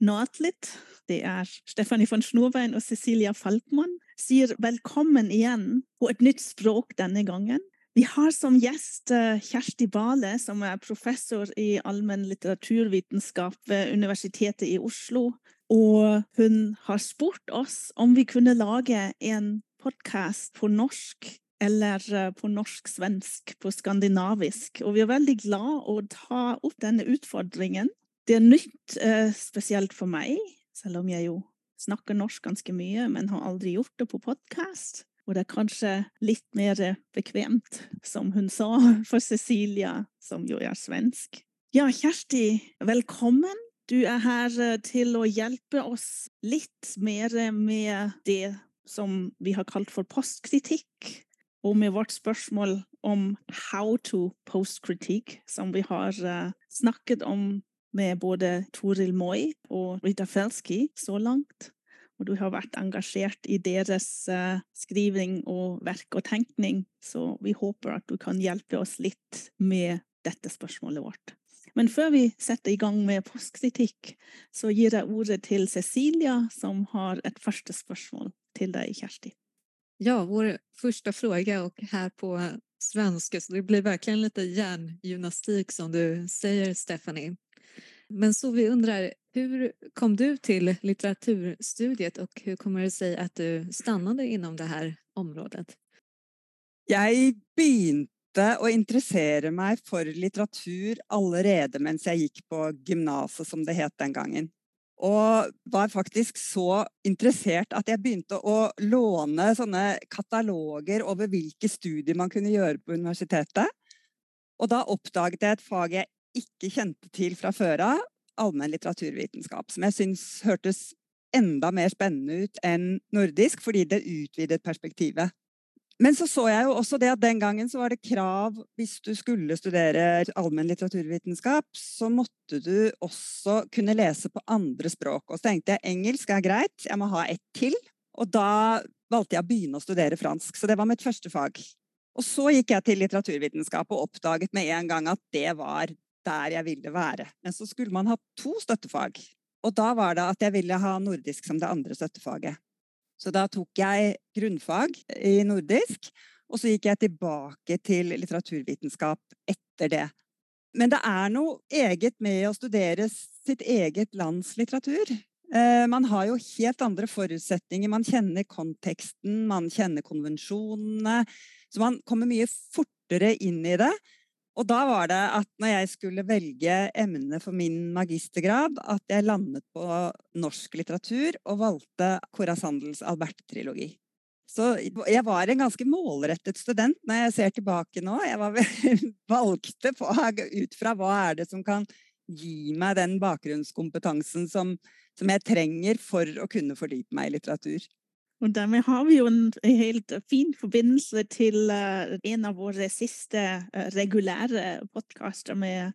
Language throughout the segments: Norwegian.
Natlit, det er Stephanie von Snorveien og Cecilia Falkmann, sier velkommen igjen på et nytt språk denne gangen. Vi har som gjest eh, Kjersti Bale, som er professor i allmenn litteraturvitenskap ved Universitetet i Oslo. Og hun har spurt oss om vi kunne lage en podkast på norsk eller eh, på norsk-svensk, på skandinavisk. Og vi er veldig glad å ta opp denne utfordringen. Det er nytt, eh, spesielt for meg, selv om jeg jo snakker norsk ganske mye, men har aldri gjort det på podkast. Og det er kanskje litt mer bekvemt, som hun sa, for Cecilia, som jo er svensk. Ja, Kjersti, velkommen. Du er her eh, til å hjelpe oss litt mer med det som vi har kalt for postkritikk, og med vårt spørsmål om how to postkritikk, som vi har snakket om med både Toril Moi og Rita Felski så langt. Og du har vært engasjert i deres uh, skriving og verk og tenkning, så vi håper at du kan hjelpe oss litt med dette spørsmålet vårt. Men før vi setter i gang med postkritikk, så gir jeg ordet til Cecilia, som har et første spørsmål til deg, Kjersti. Ja, vår første fråga, og her på svenska, så det blir virkelig litt hjärngymnastik som du sier, Stephanie. Men så vi undrar, hur kom du till litteraturstudiet och hur kommer det sig att du stannade inom det här området? Jeg begynte å interessere meg for litteratur allerede mens jeg gikk på gymnaset, som det het den gangen. Og var faktisk så interessert at jeg begynte å låne sånne kataloger over hvilke studier man kunne gjøre på universitetet. Og da oppdaget jeg et fag jeg ikke kjente til fra før av, allmenn litteraturvitenskap, som jeg syns hørtes enda mer spennende ut enn nordisk, fordi det utvidet perspektivet. Men så så jeg jo også det at den gangen så var det krav hvis du skulle studere allmenn litteraturvitenskap, så måtte du også kunne lese på andre språk. Og så tenkte jeg engelsk er greit, jeg må ha ett til. Og da valgte jeg å begynne å studere fransk, så det var mitt første fag. Og så gikk jeg til litteraturvitenskap og oppdaget med en gang at det var der jeg ville være. Men så skulle man ha to støttefag. Og da var det at jeg ville ha nordisk som det andre støttefaget. Så da tok jeg grunnfag i nordisk, og så gikk jeg tilbake til litteraturvitenskap etter det. Men det er noe eget med å studere sitt eget lands litteratur. Eh, man har jo helt andre forutsetninger. Man kjenner konteksten, man kjenner konvensjonene. Så man kommer mye fortere inn i det og da var det at når jeg skulle velge emne for min magistergrad, at jeg landet på norsk litteratur og valgte Corazandels Albert-trilogi. Så jeg var en ganske målrettet student når jeg ser tilbake nå. Jeg valgte på ut fra hva er det som kan gi meg den bakgrunnskompetansen som, som jeg trenger for å kunne fordype meg i litteratur. Og dermed har vi jo en helt fin forbindelse til uh, en av våre siste uh, regulære podkaster med,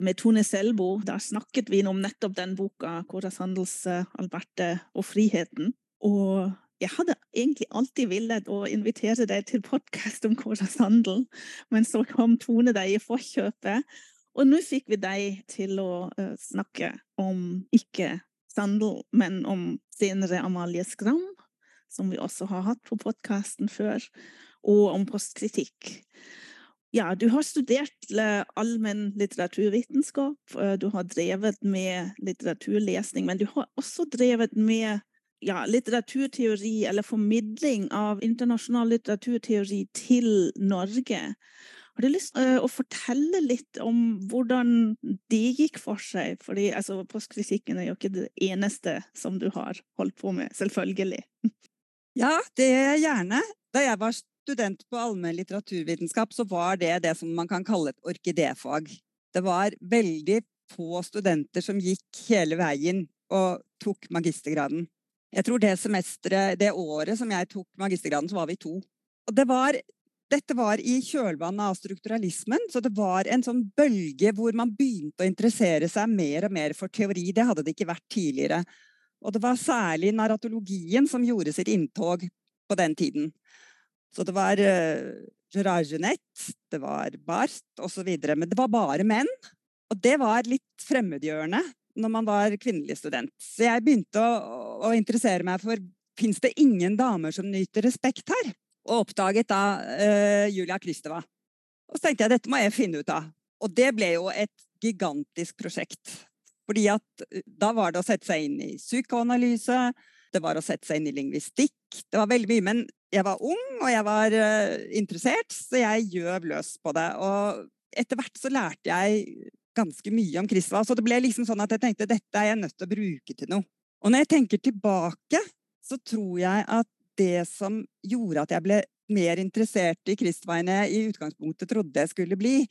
med, Tone Selbo. Da snakket vi om nettopp den boka, 'Kåras Sandels, uh, Alberte og friheten'. Og jeg hadde egentlig alltid villet å invitere deg til podkast om Kåras handel, men så kom Tone deg i forkjøpet. Og nå fikk vi deg til å snakke om ikke Sandel, men om senere Amalie Skram som vi også har hatt på podkasten før, og om postkritikk. Ja, du har studert allmenn litteraturvitenskap, eh, du har drevet med litteraturlesning, men du har også drevet med ja, litteraturteori eller formidling av internasjonal litteraturteori til Norge. Har du lyst til uh, å fortelle litt om hvordan det gikk for seg? Fordi altså, postkritikken er jo ikke det eneste som du har holdt på med, selvfølgelig. Ja, det gjerne. Da jeg var student på allmenn litteraturvitenskap, så var det det som man kan kalle et orkidéfag. Det var veldig få studenter som gikk hele veien og tok magistergraden. Jeg tror det semesteret, det året som jeg tok magistergraden, så var vi to. Og det var, dette var i kjølvannet av strukturalismen, så det var en sånn bølge hvor man begynte å interessere seg mer og mer for teori. Det hadde det ikke vært tidligere. Og det var særlig narratologien som gjorde sitt inntog på den tiden. Så det var uh, Gerard Jeanette, det var Barth osv. Men det var bare menn. Og det var litt fremmedgjørende når man var kvinnelig student. Så jeg begynte å, å interessere meg for fins det ingen damer som nyter respekt her. Og oppdaget da uh, Julia Kristeva. Og så tenkte jeg dette må jeg finne ut av. Og det ble jo et gigantisk prosjekt. Fordi at eh, da var det å sette seg inn i psykoanalyse, det var å sette seg inn i lingvistikk. Det var veldig mye. Men jeg var ung, og jeg var uh, interessert, så jeg gjøv løs på det. Og etter hvert så lærte jeg ganske mye om Kristva. Så det ble liksom sånn at jeg tenkte dette er jeg nødt til å bruke til noe. Og når jeg tenker tilbake, så tror jeg at det som gjorde at jeg ble mer interessert i jeg i utgangspunktet trodde jeg skulle bli,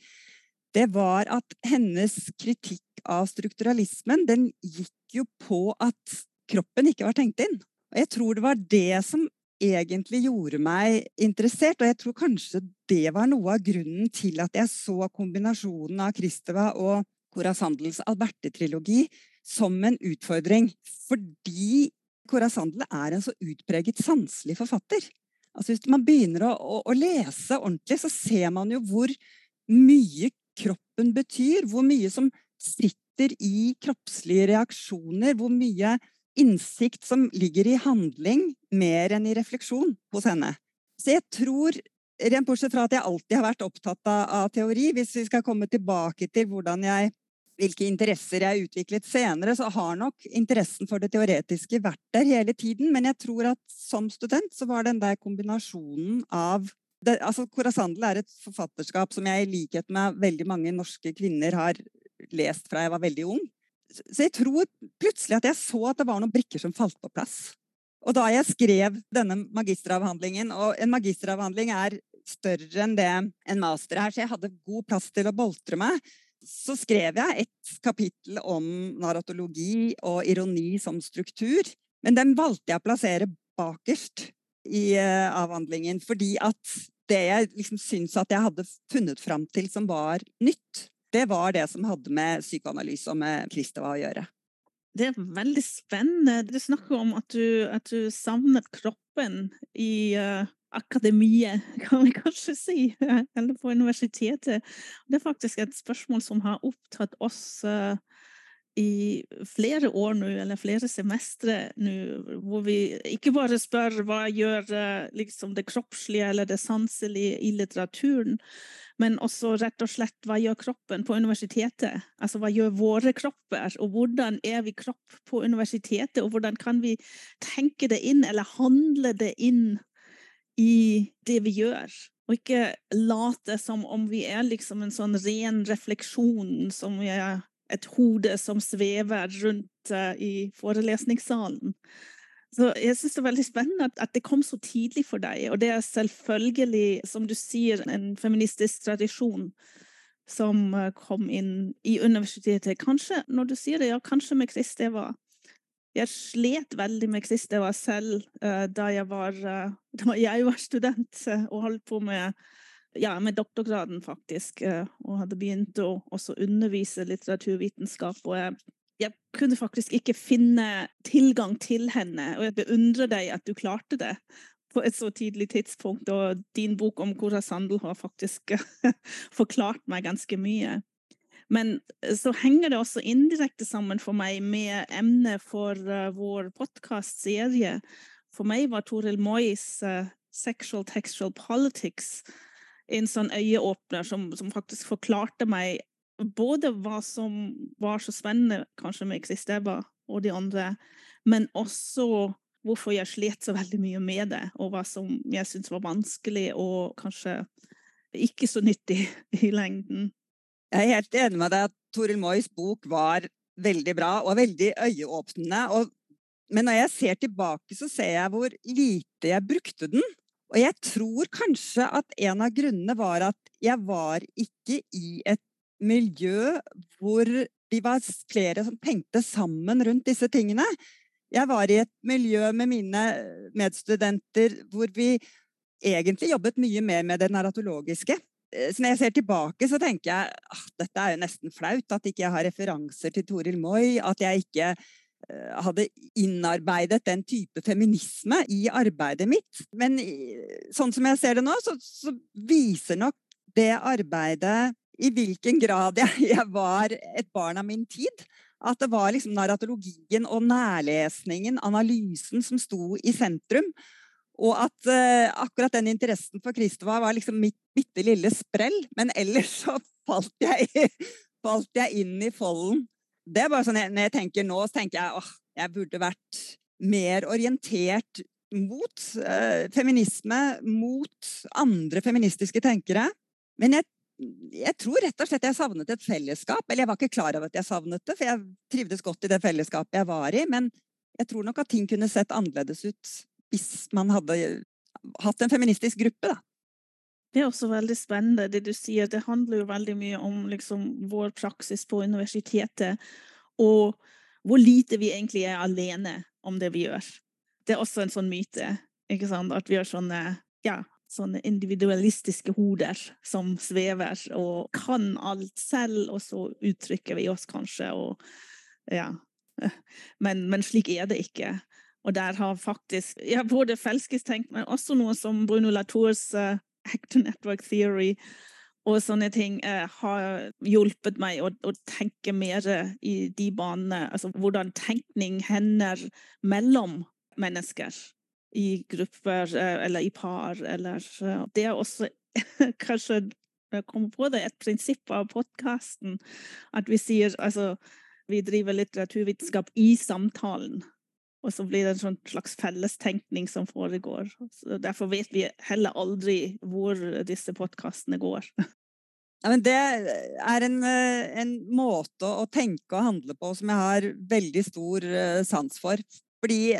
det var at hennes kritikk av strukturalismen, den gikk jo på at kroppen ikke var tenkt inn. Og jeg tror det var det som egentlig gjorde meg interessert, og jeg tror kanskje det var noe av grunnen til at jeg så kombinasjonen av Kristeva og Corazandels Alberte-trilogi som en utfordring. Fordi Corazandel er en så utpreget sanselig forfatter. Altså hvis man begynner å, å, å, lese ordentlig, så ser man jo hvor mye kroppen betyr. Hvor mye som sitter i kroppslige reaksjoner. Hvor mye innsikt som ligger i handling mer enn i refleksjon hos henne. Så jeg tror, rent bortsett fra at jeg alltid har vært opptatt av, teori, hvis vi skal komme tilbake til jeg hvilke interesser jeg utviklet senere, så har nok interessen for det teoretiske vært der hele tiden. Men jeg tror at som student så var den der kombinasjonen av det, altså Corazandel er et forfatterskap som jeg i likhet med veldig mange norske kvinner har lest fra jeg var veldig ung. Så jeg tror plutselig at jeg så at det var noen brikker som falt på plass. Og da jeg skrev denne magisteravhandlingen, og en magisteravhandling er større enn det en master er, så jeg hadde god plass til å boltre meg, så skrev jeg et kapittel om narratologi og ironi som struktur. Men den valgte jeg å plassere bakerst i uh, avhandlingen, fordi at det jeg liksom syns at jeg hadde funnet fram til som var nytt, det var det som hadde med psykoanalyse og med Kristeva å gjøre. Det er veldig spennende. Du snakker om at du, at du savnet kroppen i uh, akademiet, kan vi kanskje si, eller på universitetet. Det er faktisk et spørsmål som har opptatt oss uh, i flere år nå, eller flere semestre nå, hvor vi ikke bare spør hva gjør liksom det kroppslige eller det sanselige i litteraturen, men også rett og slett hva gjør kroppen på universitetet? Altså hva gjør våre kropper, og hvordan er vi kropp på universitetet, og hvordan kan vi tenke det inn, eller handle det inn i det vi gjør? Og ikke late som om vi er liksom en sånn ren refleksjon, som vi er et hode som svever rundt uh, i forelesningssalen. Så jeg syns det er veldig spennende at, det kom så tidlig for deg. Og det er selvfølgelig, som du sier, en feministisk tradisjon som uh, kom inn i universitetet. Kanskje, når du sier det, ja, kanskje med Kristeva. Jeg slet veldig med Kristeva selv uh, da, jeg var, da jeg var student og holdt på med ja, med doktorgraden, faktisk. Eh, og hadde begynt å også undervise litteraturvitenskap. Og jeg, jeg, kunne faktisk ikke finne tilgang til henne. Og jeg beundrer deg at du klarte det på et så tidlig tidspunkt. Og din bok om Cora Sandel har faktisk forklart meg ganske mye. Men eh, så henger det også indirekte sammen for meg med emnet for uh, vår podkastserie. For meg var Toril Moys 'Sexual Textual Politics' en sånn øyeåpner som, som, faktisk forklarte meg både hva som var så spennende kanskje med Existeba og de andre, men også hvorfor jeg slet så veldig mye med det, og hva som jeg syntes var vanskelig og kanskje ikke så nyttig i lengden. Jeg er helt enig med deg at Toril Moys bok var veldig bra og veldig øyeåpnende. Og, men når jeg ser tilbake, så ser jeg hvor lite jeg brukte den. Og jeg tror kanskje at en av grunnene var at jeg var ikke i et miljø hvor de var flere som tenkte sammen rundt disse tingene. Jeg var i et miljø med mine medstudenter hvor vi egentlig jobbet mye mer med det narratologiske. Eh, så når jeg ser tilbake, så tenker jeg at ah, dette er jo nesten flaut. At ikke jeg har referanser til Toril Moi. At jeg ikke Eh, hadde innarbeidet den type feminisme i arbeidet mitt. Men sånn som jeg ser det nå, så, så viser nok det arbeidet i hvilken grad jeg, jeg, var et barn av min tid. At det var liksom narratologien og nærlesningen, analysen, som sto i sentrum. Og at uh, akkurat den interessen for Kristova var liksom mitt bitte lille sprell. Men ellers så falt jeg, falt jeg inn i folden. Det er bare sånn, Når jeg tenker nå, så tenker jeg åh, jeg burde vært mer orientert mot eh, feminisme, mot andre feministiske tenkere. Men jeg, jeg, tror rett og slett jeg savnet et fellesskap. Eller jeg var ikke klar over at jeg savnet det, for jeg trivdes godt i det fellesskapet jeg var i. Men jeg tror nok at ting kunne sett annerledes ut hvis man hadde hatt en feministisk gruppe, da. Det er også veldig spennende det du sier. Det handler jo veldig mye om liksom, vår praksis på universitetet, og hvor lite vi egentlig er alene om det vi gjør. Det er også en sånn myte, ikke sant? at vi har sånne, ja, sånne individualistiske hoder som svever og kan alt selv, og så uttrykker vi oss kanskje, og ja. Men, men slik er det ikke. Og der har faktisk ja, både felskistenkt, men også noe som Bruno Latours uh, Actor Network Theory og sånne ting eh, har hjulpet meg å, å, tenke mer i de banene. Altså hvordan tenkning hender mellom mennesker i grupper uh, eller i par. Eller, det er også kanskje jeg kommer på det, et prinsipp av podkasten. At vi sier altså vi driver litteraturvitenskap i samtalen. Og så blir det en sånn slags fellestenkning som foregår. Så derfor vet vi heller aldri hvor disse podkastene går. Ja, det er en, en, måte å tenke og handle på som jeg har veldig stor eh, sans for. Fordi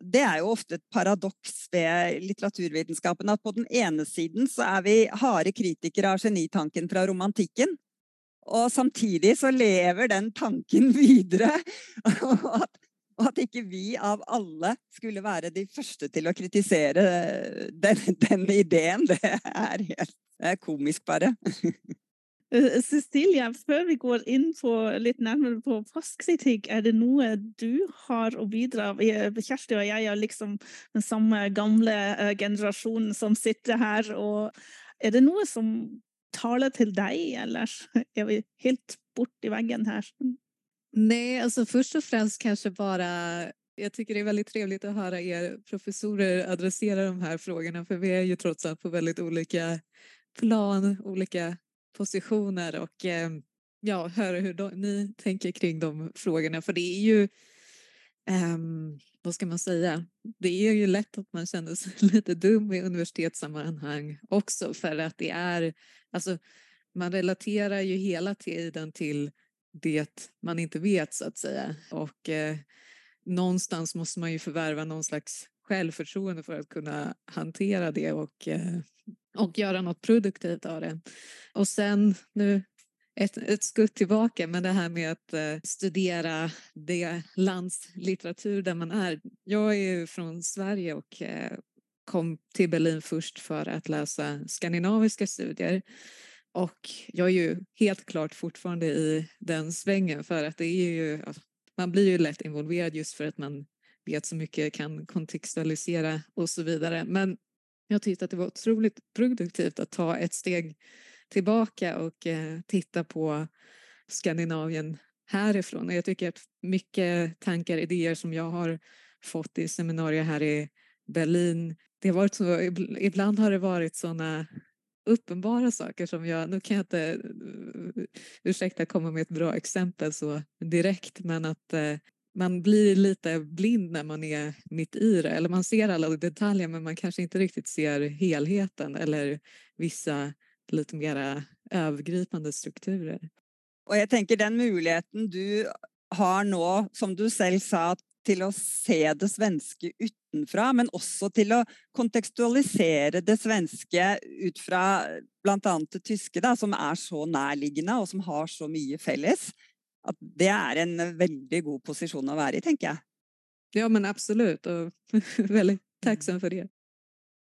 det er jo ofte et paradoks ved litteraturvitenskapen at på den ene siden så er vi harde kritikere av genitanken fra romantikken. Og samtidig så lever den tanken videre. Og at og at ikke vi av alle skulle være de første til å kritisere den, den ideen, det er helt det er komisk, bare. Eh, Cecilia, før vi går inn på litt nærmere på postkritikk, er det noe du har å bidra med? Kjersti og jeg er liksom den samme gamle generasjonen som sitter her. og Er det noe som taler til deg, eller er vi helt borti veggen her? Nej, alltså först och främst kanske bara jag tycker det är väldigt trevligt att höra er professorer adressera de här frågorna för vi är ju trots allt på väldigt olika plan, olika positioner och eh, ja, höra hur de, ni tänker kring de frågorna. För det är ju, eh, vad ska man säga, det är ju lätt att man känner sig lite dum i universitetssammanhang också för att det är, alltså man relaterar ju hela tiden till det man inte vet så att säga. Och eh, någonstans måste man ju förvärva någon slags självförtroende för att kunna hantera det och, eh, och göra något produktivt av det. Och sen nu ett, ett skutt tillbaka, men det här med att eh, studera det lands litteratur där man är. Jag är ju från Sverige och eh, kom till Berlin först för att läsa skandinaviska studier. Och jag är ju helt klart fortfarande i den svängen för att det är ju, man blir ju lätt involverad just för att man vet så mycket, kan kontextualisera och så vidare. Men jag tyckte att det var otroligt produktivt att ta ett steg tillbaka och eh, titta på Skandinavien härifrån. Och jag tycker att mycket tankar, idéer som jag har fått i seminarier här i Berlin, det har varit så, ibland har det varit sådana uppenbara saker som jag, nu kan jag inte, eh, ursäkta komma med ett bra exempel så direkt, men att eh, man blir lite blind när man är mitt i det, eller man ser alla detaljer men man kanske inte riktigt ser helheten eller vissa lite mera övergripande strukturer. Och jag tänker den möjligheten du har nu, som du själv sa, til å se det svenske utenfra, men også til å kontekstualisere det svenske ut fra bl.a. det tyske, da, som er så nærliggende og som har så mye felles. At det er en veldig god posisjon å være i, tenker jeg. Ja, men absolutt, og veldig takksom for det.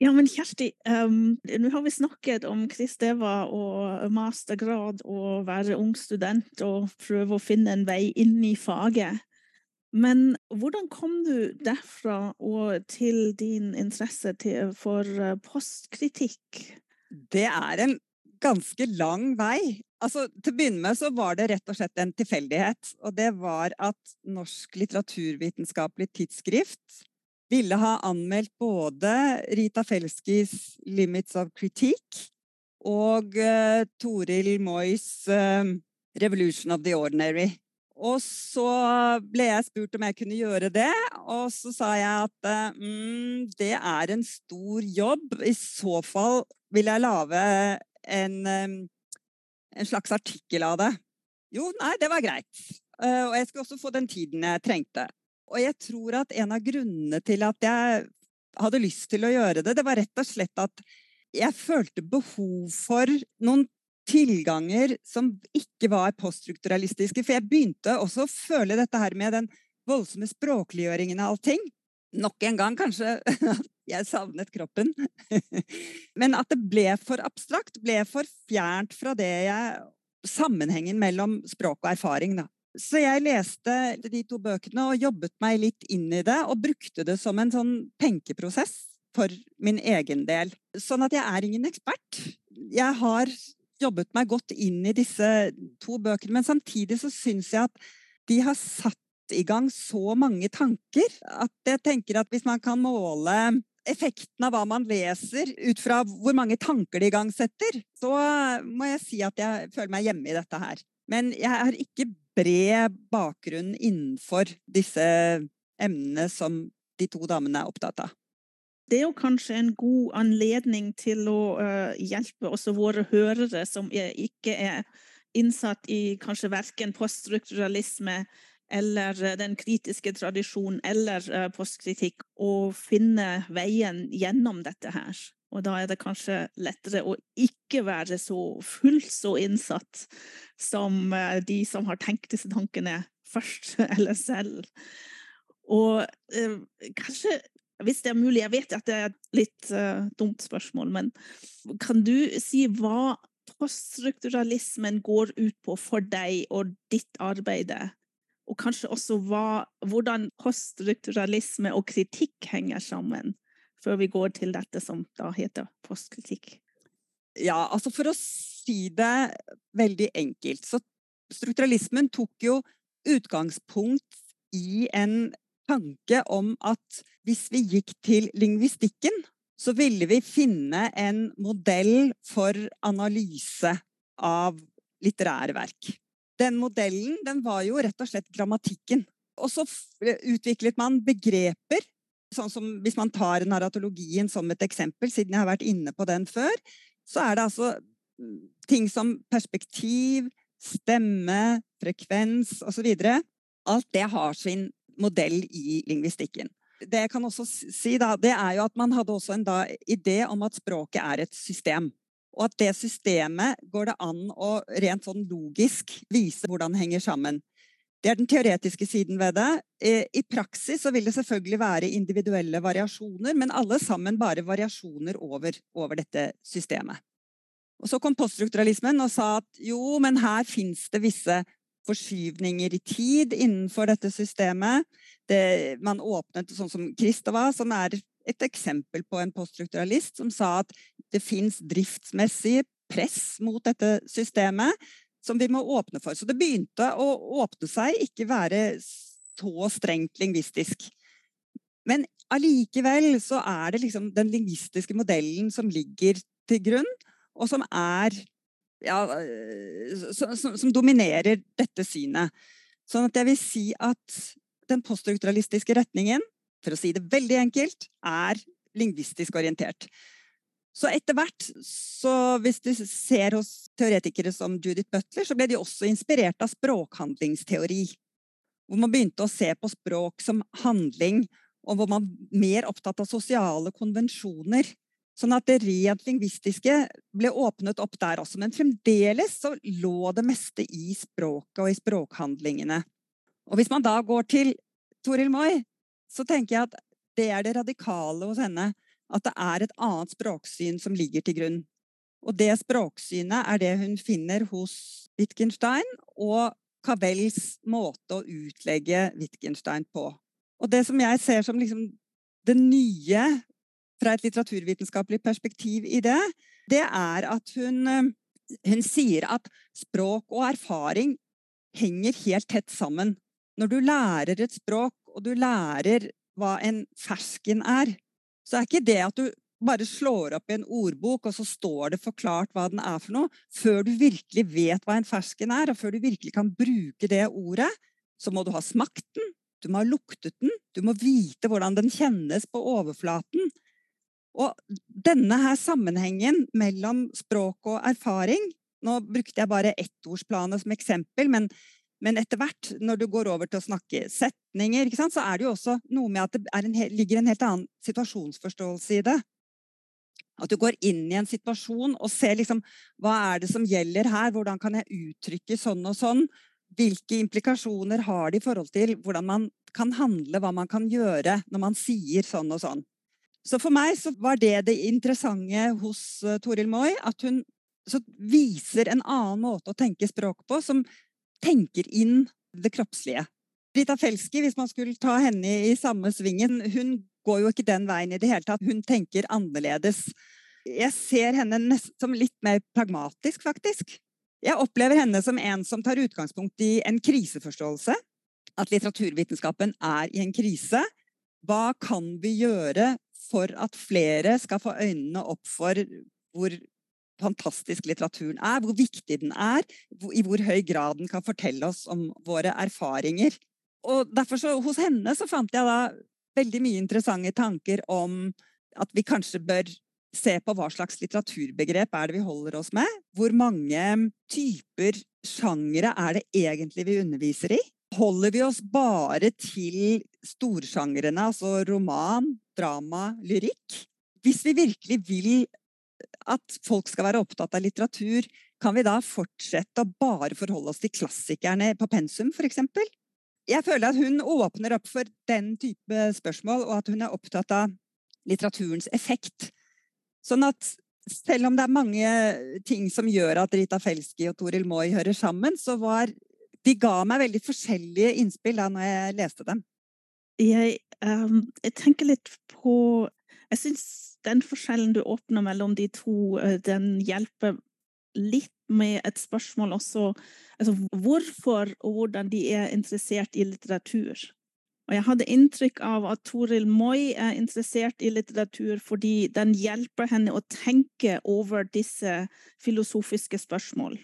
Ja, men Kjersti, um, nå har vi snakket om Kristeva og mastergrad og være ung student og prøve å finne en vei inn i faget. Men hvordan kom du derfra og til din interesse til, for eh, postkritikk? Det er en ganske lang vei. Altså, til å begynne med så var det rett og slett en tilfeldighet. Og det var at Norsk litteraturvitenskapelig tidsskrift ville ha anmeldt både Rita Felskis 'Limits of Critique' og uh, Toril Moys uh, 'Revolution of the Ordinary'. Og så ble jeg spurt om jeg kunne gjøre det, og så sa jeg at mm, det er en stor jobb. I så fall vil jeg lage en, en slags artikkel av det. Jo, nei, det var greit. Eh, og jeg skulle også få den tiden jeg trengte. Og jeg tror at en av grunnene til at jeg hadde lyst til å gjøre det, det var rett og slett at jeg følte behov for noen tilganger som ikke var poststrukturalistiske. For jeg begynte også å føle dette her med den voldsomme språkliggjøringen av allting. Nok en gang kanskje jeg savnet kroppen. Men at det ble for abstrakt, ble for fjernt fra det jeg Sammenhengen mellom språk og erfaring, da. Så jeg leste de to bøkene og jobbet meg litt inn i det, og brukte det som en sånn tenkeprosess for min egen del. Sånn at jeg er ingen ekspert. Jeg har jobbet meg godt inn i disse to bøkene. Men samtidig så syns jeg at de har satt i gang så mange tanker at jeg tenker at hvis man kan måle effekten av hva man leser ut fra hvor mange tanker de igangsetter, så må jeg si at jeg føler meg hjemme i dette her. Men jeg har ikke bred bakgrunn innenfor disse emnene som de to damene er opptatt av det er jo kanskje en god anledning til å uh, hjelpe også våre hørere som er, ikke er innsatt i kanskje verken poststrukturalisme eller uh, den kritiske tradisjonen eller uh, postkritikk, å finne veien gjennom dette her. Og da er det kanskje lettere å ikke være så fullt så innsatt som de som har tenkt disse tankene først, eller selv. Og kanskje hvis det er mulig, jeg vet at det er et litt uh, dumt spørsmål, men kan du si hva poststrukturalismen går ut på for deg og ditt arbeid? Og kanskje også hva, hvordan poststrukturalisme og kritikk henger sammen, før vi går til dette som da heter postkritikk? Ja, altså for å si det veldig enkelt, så strukturalismen tok jo utgangspunkt i en tanke om at hvis vi gikk til lingvistikken, så ville vi finne en modell for analyse av litterære verk. Den modellen den var jo rett og slett grammatikken. Og så utviklet man begreper, sånn som hvis man tar narratologien som et eksempel, siden jeg har vært inne på den før, så er det altså mm, ting som perspektiv, stemme, frekvens osv. Alt det har sin modell i lingvistikken. Det jeg kan også si, da, det er jo at man hadde også en da, idé om at språket er et system. Og at det systemet går det an å rent sånn logisk vise hvordan det henger sammen. Det er den teoretiske siden ved det. I praksis så vil det selvfølgelig være individuelle variasjoner, men alle sammen bare variasjoner over, over dette systemet. Og Så kom poststrukturalismen og sa at jo, men her fins det visse forskyvninger i tid innenfor dette systemet. Det, man åpnet sånn som Kristova, som er et eksempel på en poststrukturalist, som sa at det fins driftsmessig press mot dette systemet som vi må åpne for. Så det begynte å åpne seg, ikke være så strengt lingvistisk. Men allikevel så er det liksom den lingvistiske modellen som ligger til grunn, og som er ja, eh, som, som, dominerer dette synet. Sånn at jeg vil si at den poststrukturalistiske retningen, for å si det veldig enkelt, er lingvistisk orientert. Så etter hvert, så hvis du ser hos teoretikere som Judith Butler, så ble de også inspirert av språkhandlingsteori. Hvor man begynte å se på språk som handling, og hvor man var mer opptatt av sosiale konvensjoner Sånn at det rent lingvistiske ble åpnet opp der også. Men fremdeles så lå det meste i språket og i språkhandlingene. Og hvis man da går til Toril Moi, så tenker jeg at det er det radikale hos henne. At det er et annet språksyn som ligger til grunn. Og det språksynet er det hun finner hos Wittgenstein og Cavells måte å utlegge Wittgenstein på. Og det som jeg ser som liksom det nye fra et litteraturvitenskapelig perspektiv i det, det er at hun eh, hun sier at språk og erfaring henger helt tett sammen. Når du lærer et språk, og du lærer hva en fersken er, så er ikke det at du bare slår opp i en ordbok, og så står det forklart hva den er for noe, før du virkelig vet hva en fersken er, og før du virkelig kan bruke det ordet, så må du ha smakt den, du må ha luktet den, du må vite hvordan den kjennes på overflaten. Og denne her sammenhengen mellom språk og erfaring Nå brukte jeg bare ettordsplanet som eksempel, men, men etter hvert, når du går over til å snakke setninger, så er det jo også noe med at det en, ligger en helt annen situasjonsforståelse i det. At du går inn i en situasjon og ser liksom hva er det som gjelder her, hvordan kan jeg uttrykke sånn og sånn? Hvilke implikasjoner har det i forhold til hvordan man kan handle, hva man kan gjøre når man sier sånn og sånn? Så for meg så var det det interessante hos uh, Toril Moi, at hun viser en annen måte å tenke språk på, som tenker inn det kroppslige. Rita Felski, hvis man skulle ta henne i samme svingen, hun går jo ikke den veien i det hele tatt. Hun tenker annerledes. Jeg ser henne som litt mer pragmatisk, faktisk. Jeg opplever henne som en som tar utgangspunkt i en kriseforståelse. At litteraturvitenskapen er i en krise. Hva kan vi gjøre for at flere skal få øynene opp for hvor fantastisk litteraturen er, hvor viktig den er, i hvor høy grad den kan fortelle oss om våre erfaringer. Og derfor så, Hos henne så fant jeg da veldig mye interessante tanker om at vi kanskje bør se på hva slags litteraturbegrep er det vi holder oss med. Hvor mange typer sjangere er det egentlig vi underviser i? Holder vi oss bare til storsjangrene, altså roman, drama, lyrikk? Hvis vi virkelig vil at folk skal være opptatt av litteratur, kan vi da fortsette å bare forholde oss til klassikerne på pensum, f.eks.? Jeg føler at hun åpner opp for den type spørsmål, og at hun er opptatt av litteraturens effekt. Sånn at selv om det er mange ting som gjør at Rita Felski og Toril Moi hører sammen, så var de ga meg veldig forskjellige innspill da når jeg leste dem. Jeg, um, jeg tenker litt på Jeg syns den forskjellen du åpner mellom de to, den hjelper litt med et spørsmål også altså hvorfor og hvordan de er interessert i litteratur. Og jeg hadde inntrykk av at Toril Moi er interessert i litteratur fordi den hjelper henne å tenke over disse filosofiske spørsmål.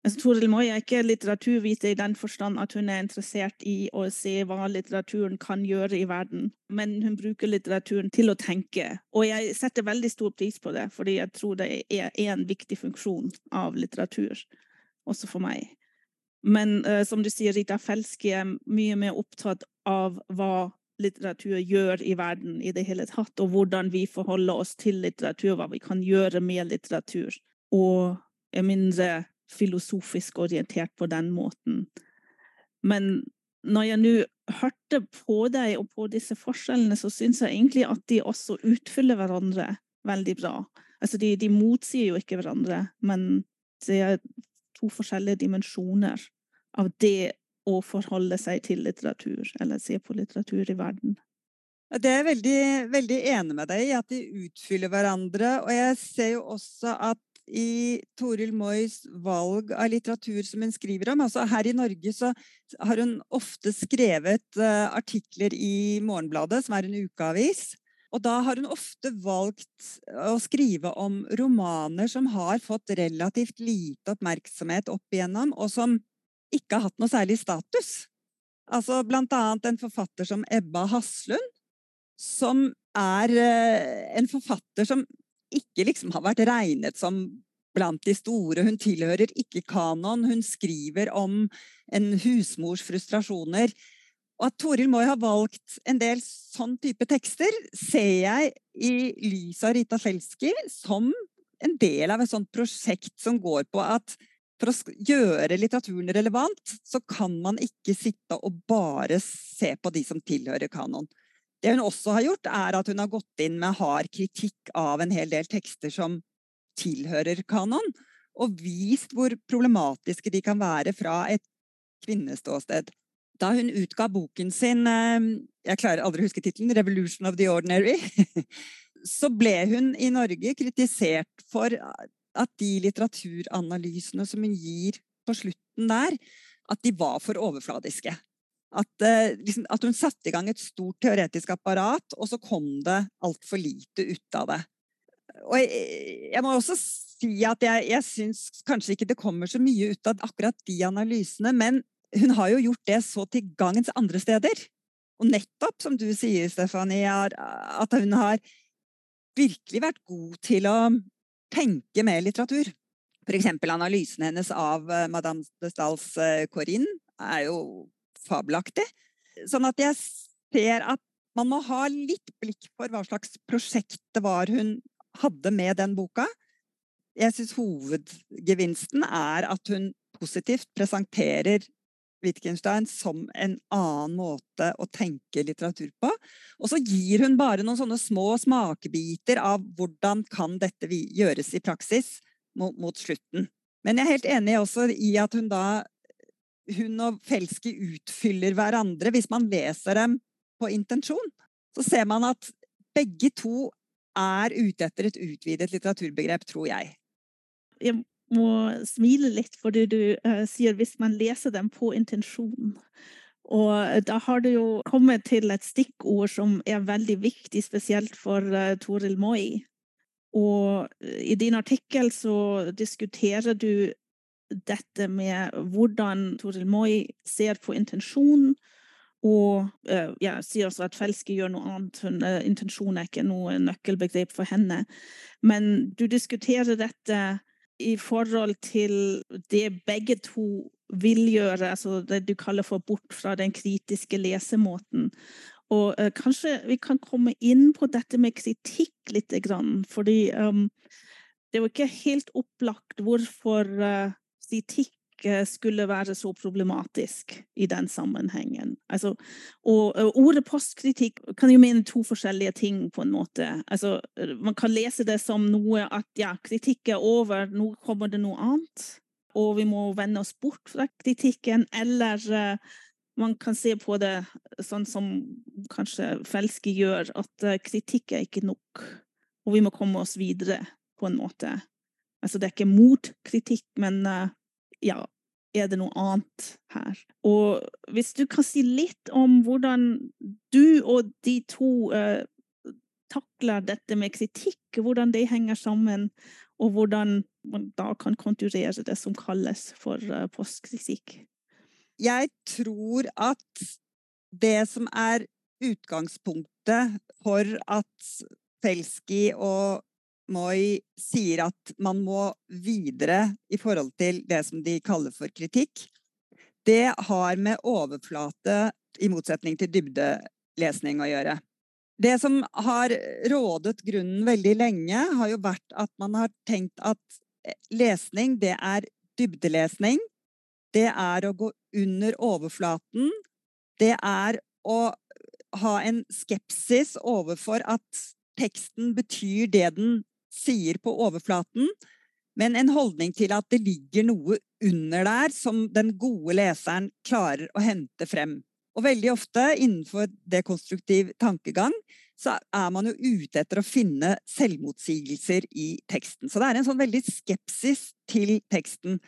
Altså, Toril Moi er ikke litteraturviter i den forstand at hun er interessert i å se hva litteraturen kan gjøre i verden, men hun bruker litteraturen til å tenke. Og jeg setter veldig stor pris på det, fordi jeg tror det er en viktig funksjon av litteratur, også for meg. Men uh, som du sier, Rita Felski er mye mer opptatt av hva litteratur gjør i verden i det hele tatt, og hvordan vi forholder oss til litteratur, hva vi kan gjøre med litteratur. Og er mindre filosofisk orientert på den måten. Men når jeg nå hørte på deg og på disse forskjellene, så syns jeg egentlig at de også utfyller hverandre veldig bra. Altså de, de motsier jo ikke hverandre, men det er to forskjellige dimensjoner av det å forholde seg til litteratur, eller se på litteratur i verden. Det er jeg veldig, veldig enig med deg i, at de utfyller hverandre. Og jeg ser jo også at i Toril Moys valg av litteratur som hun skriver om. Altså her i Norge så har hun ofte skrevet uh, artikler i Morgenbladet, som er en ukeavis. Og da har hun ofte valgt å skrive om romaner som har fått relativt lite oppmerksomhet opp igjennom, og som ikke har hatt noe særlig status. Altså blant annet en forfatter som Ebba Haslund, som er uh, en forfatter som ikke liksom har vært regnet som blant de store. Hun tilhører ikke kanon. Hun skriver om en husmors frustrasjoner. Og at Toril Moi har valgt en del sånn type tekster, ser jeg i lys av Rita Felski som en del av et sånt prosjekt som går på at for å gjøre litteraturen relevant, så kan man ikke sitte og bare se på de som tilhører kanon. Det hun også har gjort, er at hun har gått inn med hard kritikk av en hel del tekster som tilhører kanon, og vist hvor problematiske de kan være fra et kvinneståsted. Da hun utga boken sin, eh, jeg klarer aldri å huske tittelen, 'Revolution of the Ordinary', så ble hun i Norge kritisert for at de litteraturanalysene som hun gir på slutten der, at de var for overfladiske. At, eh, liksom, at, hun satte i gang et stort teoretisk apparat, og så kom det altfor lite ut av det. Og jeg, jeg må også si at jeg, jeg syns kanskje ikke det kommer så mye ut av akkurat de analysene, men hun har jo gjort det så til gangens andre steder. Og nettopp, som du sier, Stefanie, at hun har virkelig vært god til å tenke med litteratur. Eksempel analysen hennes av eh, Madame de Stahls eh, Corinne er jo fabelaktig. Sånn at jeg ser at man må ha litt blikk for hva slags prosjekt det var hun hadde med den boka. Jeg syns hovedgevinsten er at hun positivt presenterer Wittgenstein som en annen måte å tenke litteratur på. Og så gir hun bare noen sånne små smakebiter av hvordan kan dette gjøres i praksis mot, slutten. Men jeg er helt enig også i at hun da hun og Felski utfyller hverandre. Hvis man leser dem på intensjon, så ser man at begge to er ute etter et utvidet litteraturbegrep, tror jeg. Jeg må smile litt fordi du uh, sier hvis man leser dem på intensjon. Og da har du jo kommet til et stikkord som er veldig viktig, spesielt for uh, Toril Moi. Og i din artikkel så diskuterer du dette med hvordan Toril Moi ser på intensjon, og uh, ja, sier også at Felske gjør noe annet. Hun, uh, intensjon er ikke noe nøkkelbegrep for henne. Men du diskuterer dette i forhold til det begge to vil gjøre, altså det du kaller for bort fra den kritiske lesemåten. Og uh, kanskje vi kan komme inn på dette med kritikk litt, grann, fordi um, det er jo ikke helt opplagt hvorfor uh, kritikk skulle være så problematisk i den sammenhengen. Altså, og, og, ordet postkritikk kan jo mene to forskjellige ting, på en måte. Altså, man kan lese det som noe at ja, kritikk er over, nå kommer det noe annet. Og vi må vende oss bort fra kritikken. Eller man kan se på det sånn som kanskje Felske gjør, at kritikk er ikke nok. Og vi må komme oss videre, på en måte. Altså, det er ikke mot kritikk, men uh, ja, er det noe annet her? Og hvis du kan si litt om hvordan du og de to uh, takler dette med kritikk, hvordan det henger sammen, og hvordan man da kan konturere det som kalles for uh, postkritikk. Jeg tror at det som er utgangspunktet for at Felski og Moi sier at man må videre i forhold til det som de kaller for kritikk. Det har med overflate, i motsetning til dybdelesning, å gjøre. Det som har rådet grunnen veldig lenge, har jo vært at man har tenkt at eh, lesning, det er dybdelesning. Det er å gå under overflaten. Det er å ha en skepsis overfor at teksten betyr det den sier på overflaten, men en holdning til at det ligger noe under der som den gode leseren klarer å hente frem. Og veldig ofte innenfor dekonstruktiv tankegang så er man jo ute etter å finne selvmotsigelser i teksten. Så det er en sånn veldig skepsis til teksten.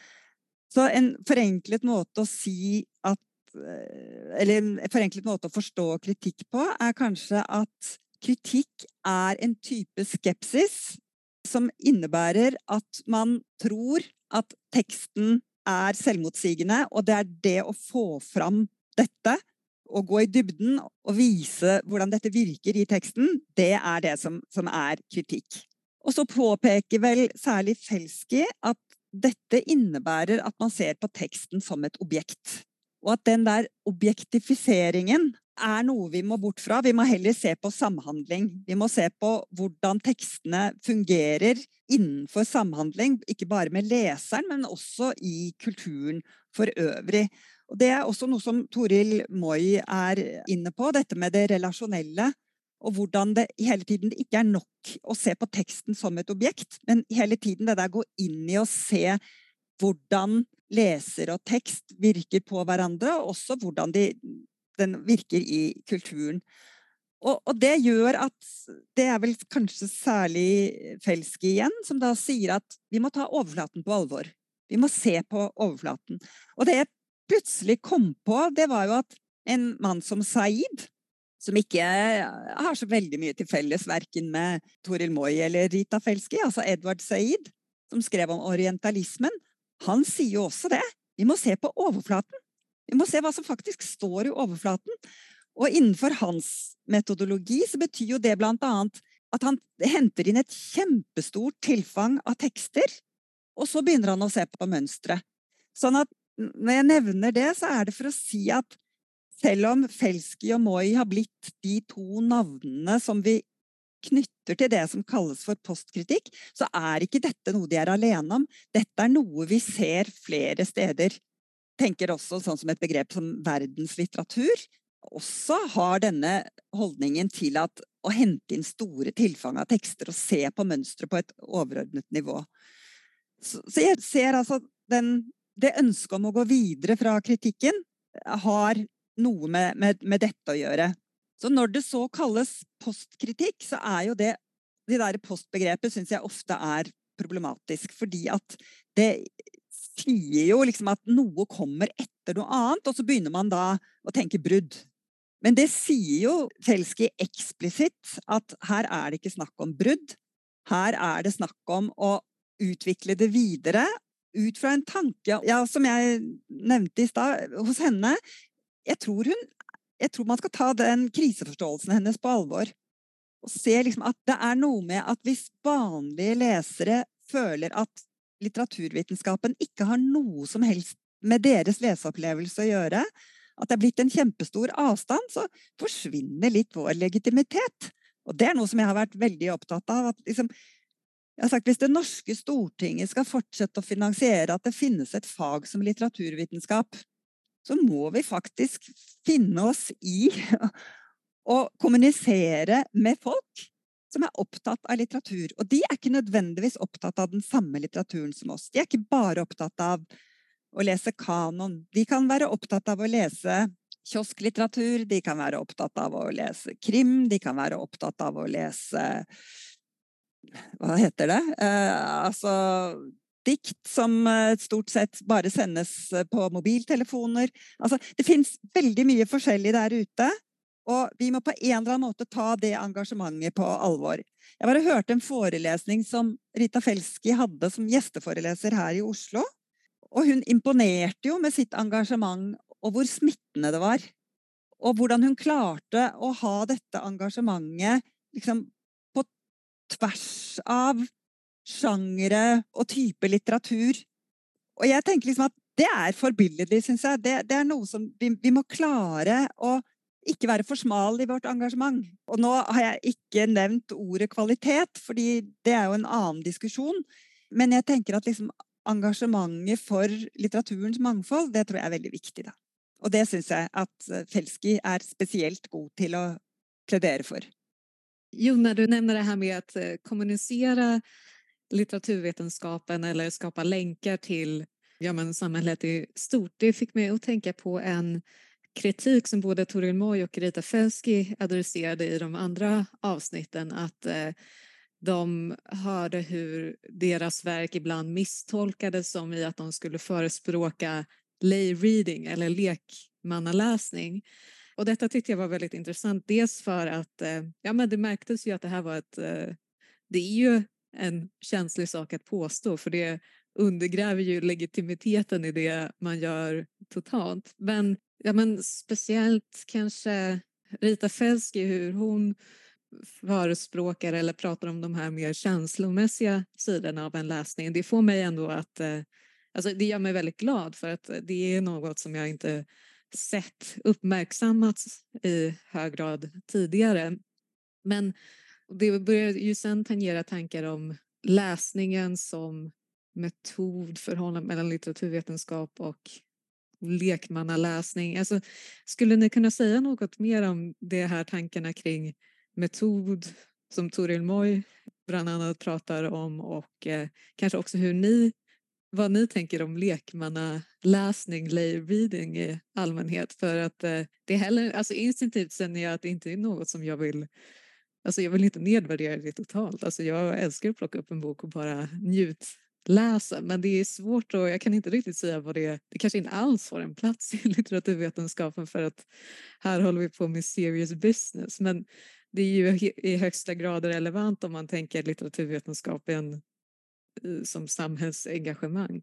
Så en forenklet måte å si at eh, Eller en forenklet måte å forstå kritikk på er kanskje at kritikk er en type skepsis som innebærer at man tror at teksten er selvmotsigende, og det er det å få fram dette og gå i dybden og vise hvordan dette virker i teksten, det er det som, som er kritikk. Og så påpeker vel særlig Felski at dette innebærer at man ser på teksten som et objekt. Og at den der objektifiseringen er noe vi må bort fra. Vi må heller se på samhandling. Vi må se på hvordan tekstene fungerer innenfor samhandling, ikke bare med leseren, men også i kulturen for øvrig. Og det er også noe som Toril Moi er inne på, dette med det relasjonelle. Og hvordan det hele tiden ikke er nok å se på teksten som et objekt, men hele tiden det der gå inn i å se hvordan leser og tekst virker på hverandre, og også hvordan de den virker i kulturen. Og, og, det gjør at Det er vel kanskje særlig Felski igjen, som da sier at vi må ta overflaten på alvor. Vi må se på overflaten. Og det jeg plutselig kom på, det var jo at en mann som Saeed, som ikke har så veldig mye til felles verken med Toril Moi eller Rita Felski, altså Edward Saeed, som skrev om orientalismen, han sier jo også det. Vi må se på overflaten. Vi må se hva som faktisk står i overflaten. Og innenfor hans metodologi så betyr jo det annet at han henter inn et kjempestort tilfang av tekster, og så begynner han å se på mønstre. Sånn at når jeg nevner det, så er det for å si at selv om Felski og Moi har blitt de to navnene som vi knytter til det som kalles for postkritikk, så er ikke dette noe de er alene om. Dette er noe vi ser flere steder. Tenker også sånn som et begrep som verdenslitteratur også har denne holdningen til at å hente inn store tilfang av tekster og se på mønstre på et overordnet nivå. Så, så jeg ser altså den, det ønsket om å gå videre fra kritikken har noe med, med, med dette å gjøre. Så når det så kalles postkritikk, så er jo det Det der postbegrepet syns jeg ofte er problematisk, fordi at det sier jo liksom at noe kommer etter noe annet, og så begynner man da å tenke brudd. Men det sier jo Felski eksplisitt, at her er det ikke snakk om brudd. Her er det snakk om å utvikle det videre ut fra en tanke ja, som jeg nevnte i stad, hos henne. Jeg tror hun jeg tror man skal ta den kriseforståelsen hennes på alvor. Og se liksom at det er noe med at hvis vanlige lesere føler at litteraturvitenskapen ikke har noe som helst med deres leseopplevelse å gjøre, at det er blitt en kjempestor avstand, så forsvinner litt vår legitimitet. Og det er noe som jeg har vært veldig opptatt av. at liksom, jeg har sagt, Hvis det norske Stortinget skal fortsette å finansiere at det finnes et fag som litteraturvitenskap, så må vi faktisk finne oss i å kommunisere med folk som er opptatt av litteratur. Og de er ikke nødvendigvis opptatt av den samme litteraturen som oss. De er ikke bare opptatt av å lese kanon. De kan være opptatt av å lese kiosklitteratur, de kan være opptatt av å lese krim, de kan være opptatt av å lese Hva heter det? Eh, altså dikt som eh, stort sett bare sendes eh, på mobiltelefoner. Altså, det fins veldig mye forskjellig der ute, og vi må på en eller annen måte ta det engasjementet på alvor. Jeg bare hørte en forelesning som Rita Felski hadde som gjesteforeleser her i Oslo. Og hun imponerte jo med sitt engasjement, og hvor smittende det var. Og hvordan hun klarte å ha dette engasjementet liksom, på tvers av sjangere og type litteratur. Og jeg tenker liksom at det er forbilledlig, syns jeg. Det, det, er noe som vi, vi, må klare å ikke være for smal i vårt engasjement. Og nå har jeg ikke nevnt ordet kvalitet, fordi det er jo en annen diskusjon. Men jeg tenker at liksom engasjementet for litteraturens mangfold, det tror jeg er veldig viktig. da. Og det syns jeg at eh, Felski er spesielt god til å pledere for. Jo, du nevner det her med å eh, kommunisere litteraturvetenskapen eller skapa lenker til ja, men samfunnet i stort. Det fikk meg å tenke på en kritik som både Toril Moy och Rita Felski adresserade i de andra avsnitten att eh, de hörde hur deras verk ibland misstolkades som i att de skulle förespråka lay reading eller lekmannaläsning. Och detta tyckte jag var väldigt intressant, dels för att eh, ja, men det märktes ju att det här var ett eh, det är ju en känslig sak att påstå för det undergräver ju legitimiteten i det man gör totalt. Men, ja, men speciellt kanske Rita Felski, hur hon förespråkar eller pratar om de här mer känslomässiga sidorna av en läsning. Det får mig ändå att, eh, det gör mig väldigt glad för att det är något som jag inte sett uppmärksammats i hög grad tidigare. Men det börjar ju sen tangera tankar om läsningen som metod, forholdet mellan litteraturvetenskap och lekmannaläsning. Alltså, skulle ni kunna säga något mer om de här tankarna kring metod som Toril Moy bland annat pratar om och eh, kanske också hur ni vad ni tänker om lekmannaläsning, lay reading i allmänhet. För att eh, det heller, alltså instinktivt känner jag att det inte är något som jag vill Alltså jag vill inte nedvärdera det totalt. Alltså jag älskar att plocka upp en bok och bara njutläsa. Men det är svårt och jag kan inte riktigt säga vad det är. Det kanske inte alls har en plats i litteraturvetenskapen för att här håller vi på med serious business. Men det är ju i högsta grad relevant om man tänker litteraturvetenskapen eh, som samhällsengagemang.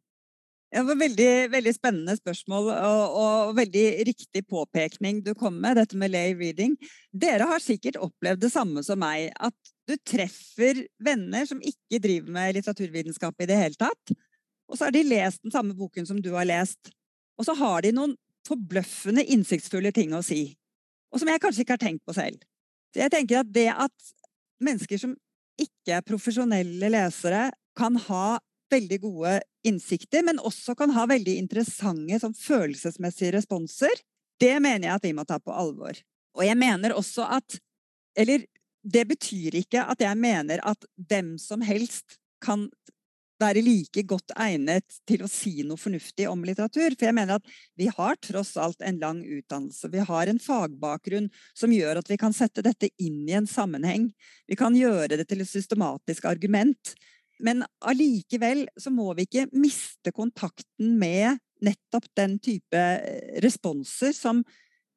Det var veldig, veldig spennende spørsmål og, og, veldig riktig påpekning du kom med, dette med lay reading. Dere har sikkert opplevd det samme som meg, at du treffer venner som ikke driver med litteraturvitenskap i det hele tatt, og så har de lest den samme boken som du har lest, og så har de noen forbløffende innsiktsfulle ting å si, og som jeg kanskje ikke har tenkt på selv. Så jeg tenker at det at mennesker som ikke er profesjonelle lesere, kan ha veldig gode innsikter, men også kan ha veldig interessante sånn, følelsesmessige responser, det mener jeg at vi må ta på alvor. Og jeg mener også at Eller det betyr ikke at jeg mener at hvem som helst kan være like godt egnet til å si noe fornuftig om litteratur. For jeg mener at vi har tross alt en lang utdannelse. Vi har en fagbakgrunn som gjør at vi kan sette dette inn i en sammenheng. Vi kan gjøre det til et systematisk argument. Men allikevel så må vi ikke miste kontakten med nettopp den type eh, responser som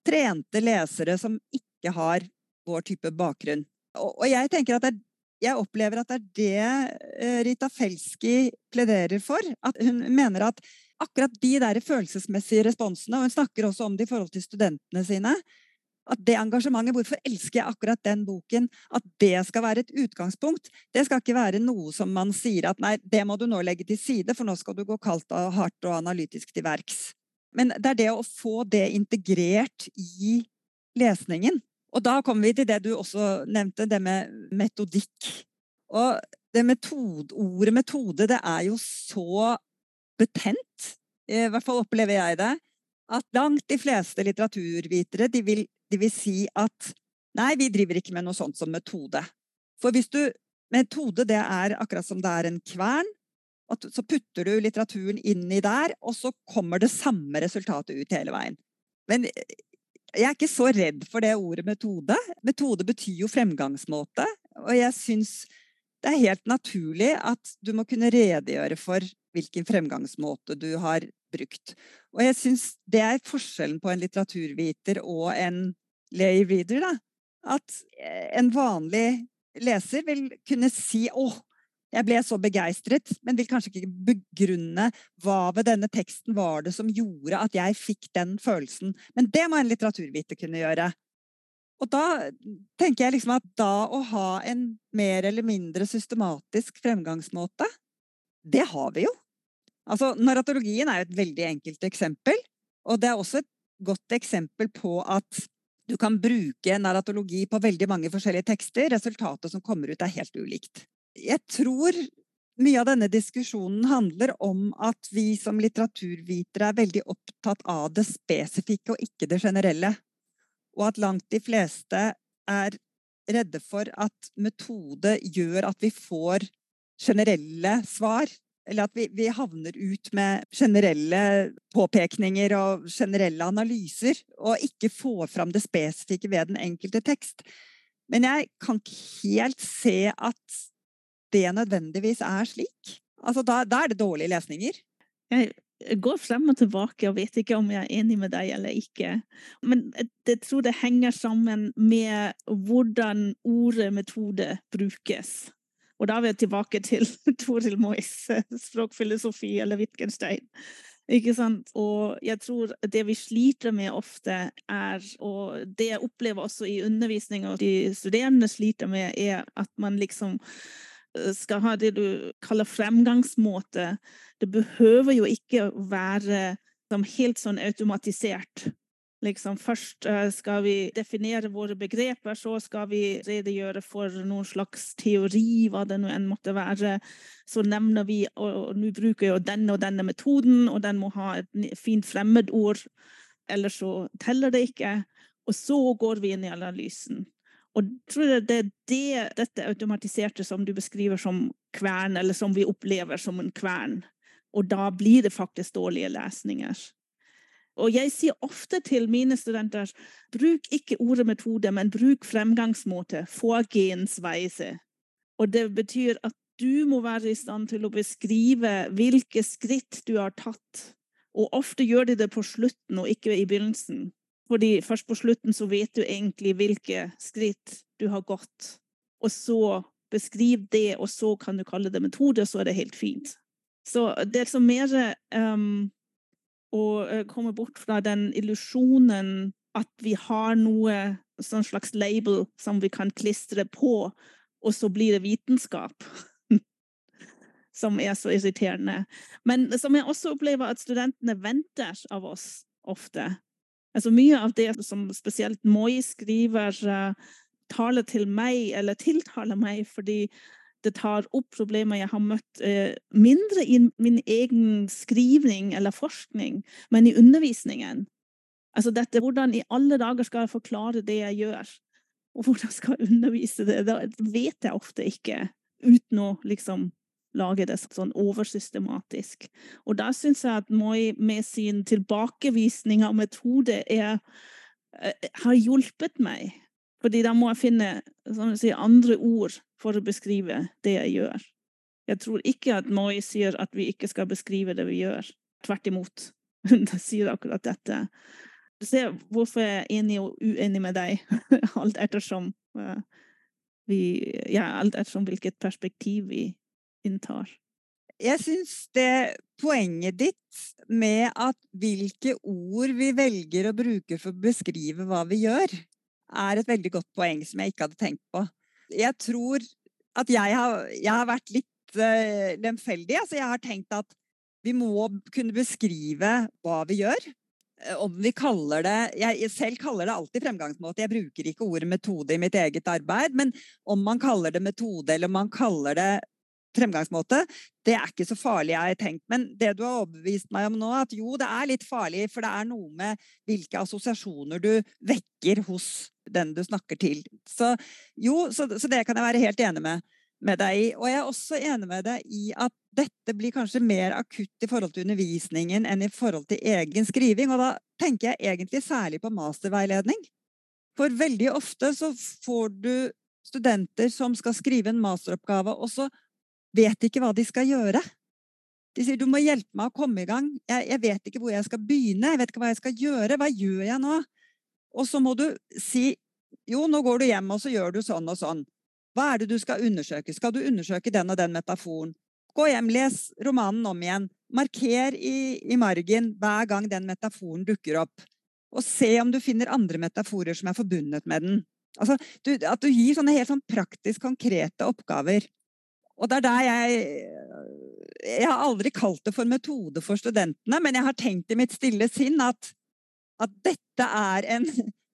trente lesere som ikke har vår type bakgrunn. Og, jeg tenker at det, jeg opplever at det er det eh, Rita Felski plederer for. At hun mener at akkurat de der følelsesmessige responsene, og hun snakker også om det i forhold til studentene sine, at det engasjementet, hvorfor elsker jeg akkurat den boken, at det skal være et utgangspunkt. Det skal ikke være noe som man sier at nei, det må du nå legge til side, for nå skal du gå kaldt og hardt og analytisk til verks. Men det er det å få det integrert i lesningen. Og da kommer vi til det du også nevnte, det med metodikk. Og det metode, ordet metode, det er jo så betent, i hvert fall opplever jeg det, at langt de fleste litteraturvitere de vil de vil si at nei, vi driver ikke med noe sånt som metode. For hvis du Metode det er akkurat som det er en kvern. Så putter du litteraturen inni der, og så kommer det samme resultatet ut hele veien. Men jeg er ikke så redd for det ordet metode. Metode betyr jo fremgangsmåte. Og jeg syns det er helt naturlig at du må kunne redegjøre for hvilken fremgangsmåte du har brukt. Og jeg syns det er forskjellen på en litteraturviter og en lay reader, da. At eh, en vanlig leser vil kunne si 'Å, jeg ble så begeistret', men vil kanskje ikke begrunne hva ved denne teksten var det som gjorde at jeg fikk den følelsen. Men det må en litteraturviter kunne gjøre. Og da tenker jeg liksom at da å ha en mer eller mindre systematisk fremgangsmåte, det har vi jo. Altså, Narratologien er et veldig enkelt eksempel, og det er også et godt eksempel på at du kan bruke narratologi på veldig mange forskjellige tekster. Resultatet som kommer ut, er helt ulikt. Jeg tror mye av denne diskusjonen handler om at vi som litteraturvitere er veldig opptatt av det spesifikke og ikke det generelle. Og at langt de fleste er redde for at metode gjør at vi får generelle svar eller at vi, vi, havner ut med generelle påpekninger og generelle analyser, og ikke får fram det spesifikke ved den enkelte tekst. Men jeg kan ikke helt se at det nødvendigvis er slik. Altså, da, da er det dårlige lesninger. Jeg går frem og tilbake og vet ikke om jeg er enig med deg eller ikke. Men jeg tror det henger sammen med hvordan ordet metode brukes. Og da er vi tilbake til Toril Mois språkfilosofi eller Wittgenstein. Ikke sant? Og jeg tror det vi sliter med ofte, er Og det jeg opplever også i undervisning, og de studerende sliter med, er at man liksom øh, skal ha det du kaller fremgangsmåte. Det behøver jo ikke være helt sånn automatisert. Liksom, først eh, skal vi definere våre begreper, så skal vi redegjøre for noen slags teori, hva det nå enn måtte være. Så nevner vi og nå bruker jeg denne og denne metoden, og den må ha et fint fremmedord, ellers så teller det ikke. Og så går vi inn i analysen. Og tror jeg det er det, dette automatiserte som du beskriver som kvern, eller som vi opplever som en kvern, Og da blir det faktisk dårlige lesninger. Og jeg sier ofte til mine studenter bruk ikke ordet metode, men bruk fremgangsmåte, vorgehensweise. Og det betyr at du må være i stand til å beskrive hvilke skritt du har tatt. Og ofte gjør de det på slutten og ikke i begynnelsen. Fordi først på slutten så vet du egentlig hvilke skritt du har gått. Og så beskriv det, og så kan du kalle det metode, så er det helt fint. Så det er så mer um, å eh, komme bort fra den illusjonen at vi har noe sånn slags label som vi kan klistre på, og så blir det vitenskap. som er så irriterende. Men som jeg også opplever at studentene venter av oss ofte. Altså Mye av det som spesielt Moi skriver, uh, taler til meg, eller tiltaler meg, fordi det tar opp problemer jeg har møtt, uh, mindre i min egen skrivning eller forskning, men i undervisningen. Altså dette, Hvordan i alle dager skal jeg forklare det jeg gjør? Og hvordan skal jeg undervise det? Det vet jeg ofte ikke, uten å liksom lage det sånn oversystematisk. Og da syns jeg at Moi med sin tilbakevisning av metode er, eh, har hjulpet meg. Fordi da må jeg finne sier, andre ord for å beskrive det jeg gjør. Jeg tror ikke at Moi sier at vi ikke skal beskrive det vi gjør. Tvert imot. Hun sier akkurat dette. Du ser hvorfor jeg er enig og uenig med deg, alt ettersom, uh, vi, ja, alt ettersom hvilket perspektiv vi inntar. Jeg syns det poenget ditt med at hvilke ord vi velger å bruke for å beskrive hva vi gjør, er et veldig godt poeng som jeg ikke hadde tenkt på. Jeg tror at jeg har, jeg har vært litt uh, lemfeldig. Altså jeg har tenkt at vi må kunne beskrive hva vi gjør. Eh, om vi kaller det Jeg selv kaller det alltid fremgangsmåte. Jeg bruker ikke ordet metode i mitt eget arbeid, men om man kaller det metode, eller om man kaller det fremgangsmåte, det er ikke så farlig, jeg har tenkt. Men det du har overbevist meg om nå, at jo, det er litt farlig, for det er noe med hvilke assosiasjoner du vekker hos den du snakker til. Så jo, så, så det kan jeg være helt enig med, med, deg i. Og jeg er også enig med deg i at dette blir kanskje mer akutt i forhold til undervisningen enn i forhold til egen skriving. Og da tenker jeg egentlig særlig på masterveiledning. For veldig ofte så får du studenter som skal skrive en masteroppgave, og så vet ikke hva de skal gjøre. De sier du må hjelpe meg å komme i gang. Jeg, jeg, vet ikke hvor jeg skal begynne. Jeg vet ikke hva jeg skal gjøre. Hva gjør jeg nå? Og så må du si jo, nå går du hjem og så gjør du sånn og sånn. Hva er det du skal undersøke? Skal du undersøke den og den metaforen? Gå hjem, les romanen om igjen. Marker i, i margen hver gang den metaforen dukker opp. Og se om du finner andre metaforer som er forbundet med den. Altså, du, at du gir sånne helt sånn praktisk konkrete oppgaver. Og det er der jeg Jeg har aldri kalt det for metode for studentene, men jeg har tenkt i mitt stille sinn at, at dette er en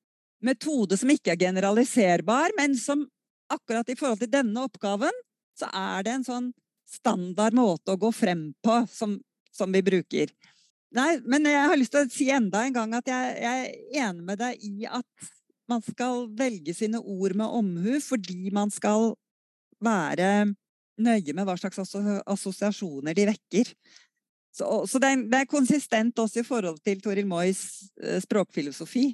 metode som ikke er generaliserbar, men som akkurat i forhold til denne oppgaven, så er det en sånn standard måte å gå frem på som, som vi bruker. Nei, men jeg har lyst til å si enda en gang at jeg, jeg er enig med deg i at man skal velge sine ord med omhu fordi man skal være nøye med hva slags assosiasjoner de vekker. Så, så det, er, det, er, konsistent også i forhold til Toril Mois eh, språkfilosofi.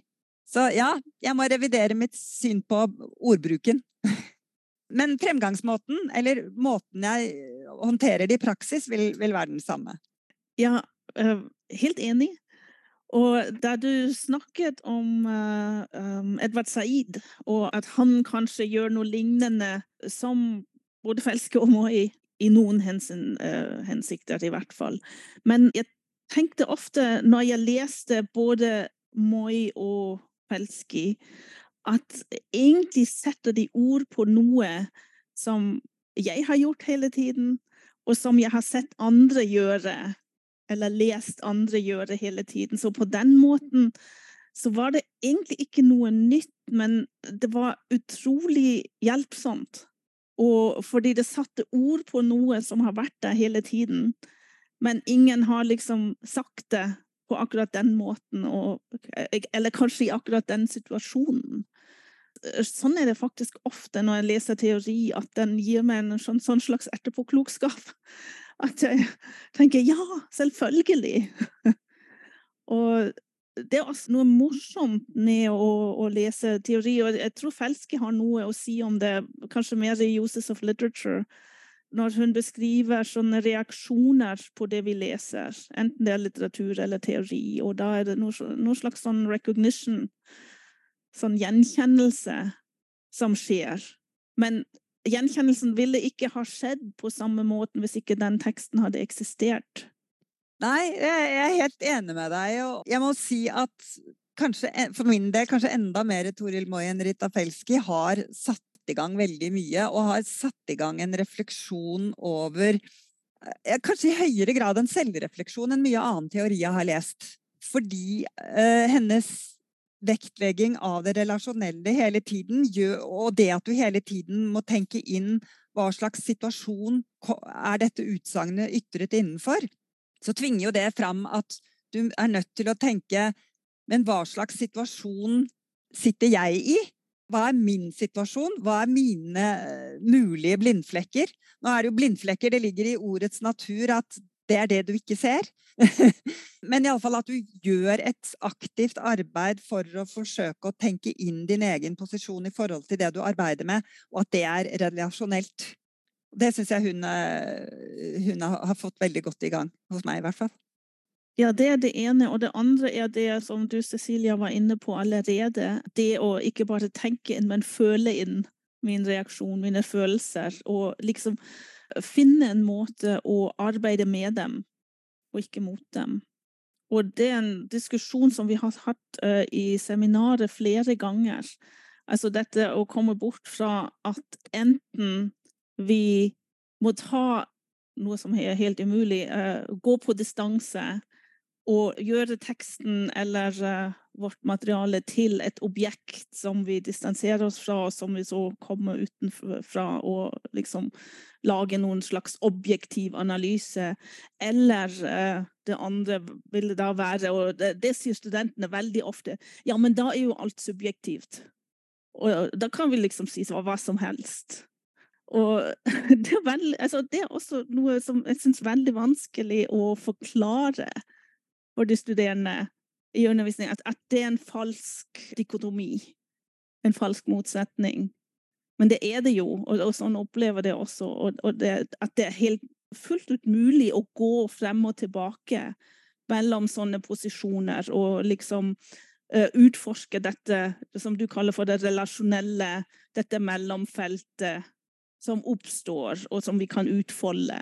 Så ja, jeg må revidere mitt syn på ordbruken. Men fremgangsmåten, eller måten jeg håndterer det i praksis, vil, vil være den samme. Ja, eh, helt enig. Og da du snakket om um, Edvard Said, og at han kanskje gjør noe lignende som både Felske og Moi i noen hensen, uh, hensikter, i hvert fall. Men jeg tenkte ofte, når jeg leste både Moi og Felski, at egentlig setter de ord på noe som jeg har gjort hele tiden, og som jeg har sett andre gjøre, eller lest andre gjøre hele tiden. Så på den måten så var det egentlig ikke noe nytt, men det var utrolig hjelpsomt og fordi det satte ord på noe som har vært der hele tiden. Men ingen har liksom sagt det på akkurat den måten, og, eller kanskje i akkurat den situasjonen. Sånn er det faktisk ofte når jeg leser teori, at den gir meg en sånn, sånn slags etterpåklokskap. at jeg tenker ja, selvfølgelig. og det er altså noe morsomt med å, å, lese teori, og jeg tror Felske har noe å si om det, kanskje mer i Uses of Literature, når hun beskriver sånne reaksjoner på det vi leser, enten det er litteratur eller teori, og da er det noe, slags sånn recognition, sånn gjenkjennelse, som skjer. Men gjenkjennelsen ville ikke ha skjedd på samme måten hvis ikke den teksten hadde eksistert. Nei, jeg er helt enig med deg. Og jeg må si at kanskje, for min del kanskje enda mer Toril Moi enn Rita Felski har satt i gang veldig mye, og har satt i gang en refleksjon over eh, Kanskje i høyere grad en selvrefleksjon enn mye annen teori jeg har lest. Fordi eh, hennes vektlegging av det relasjonelle hele tiden, og det at du hele tiden må tenke inn hva slags situasjon er dette utsagnet ytret innenfor, så tvinger jo det fram at du er nødt til å tenke Men hva slags situasjon sitter jeg i? Hva er min situasjon? Hva er mine eh, mulige blindflekker? Nå er det jo blindflekker, det ligger i ordets natur at det er det du ikke ser. Men iallfall at du gjør et aktivt arbeid for å forsøke å tenke inn din egen posisjon i forhold til det du arbeider med, og at det er relasjonelt. Det syns jeg hun, eh, hun, har fått veldig godt i gang, hos meg i hvert fall. Ja, det er det ene. Og det andre er det som du, Cecilia, var inne på allerede. Det å ikke bare tenke inn, men føle inn min reaksjon, mine følelser. Og liksom finne en måte å arbeide med dem, og ikke mot dem. Og det er en diskusjon som vi har hatt uh, i seminaret flere ganger. Altså dette å komme bort fra at enten vi må ta noe som er helt umulig, uh, gå på distanse og gjøre teksten eller uh, vårt materiale til et objekt som vi distanserer oss fra, og som vi så kommer utenfra og liksom lage noen slags objektiv analyse. Eller uh, det andre ville da være, og det, det, sier studentene veldig ofte, ja, men da er jo alt subjektivt. Og da kan vi liksom si hva som helst. Og det er, veldig, altså det er også noe som jeg syns er veldig vanskelig å forklare for de studerende i undervisning, at, at det er en falsk dikotomi. En falsk motsetning. Men det er det jo, og, og sånn opplever det også. Og, og det, at det er helt fullt ut mulig å gå frem og tilbake mellom sånne posisjoner og liksom uh, utforske dette som du kaller for det relasjonelle, dette mellomfeltet som oppstår, og som vi kan utfolde.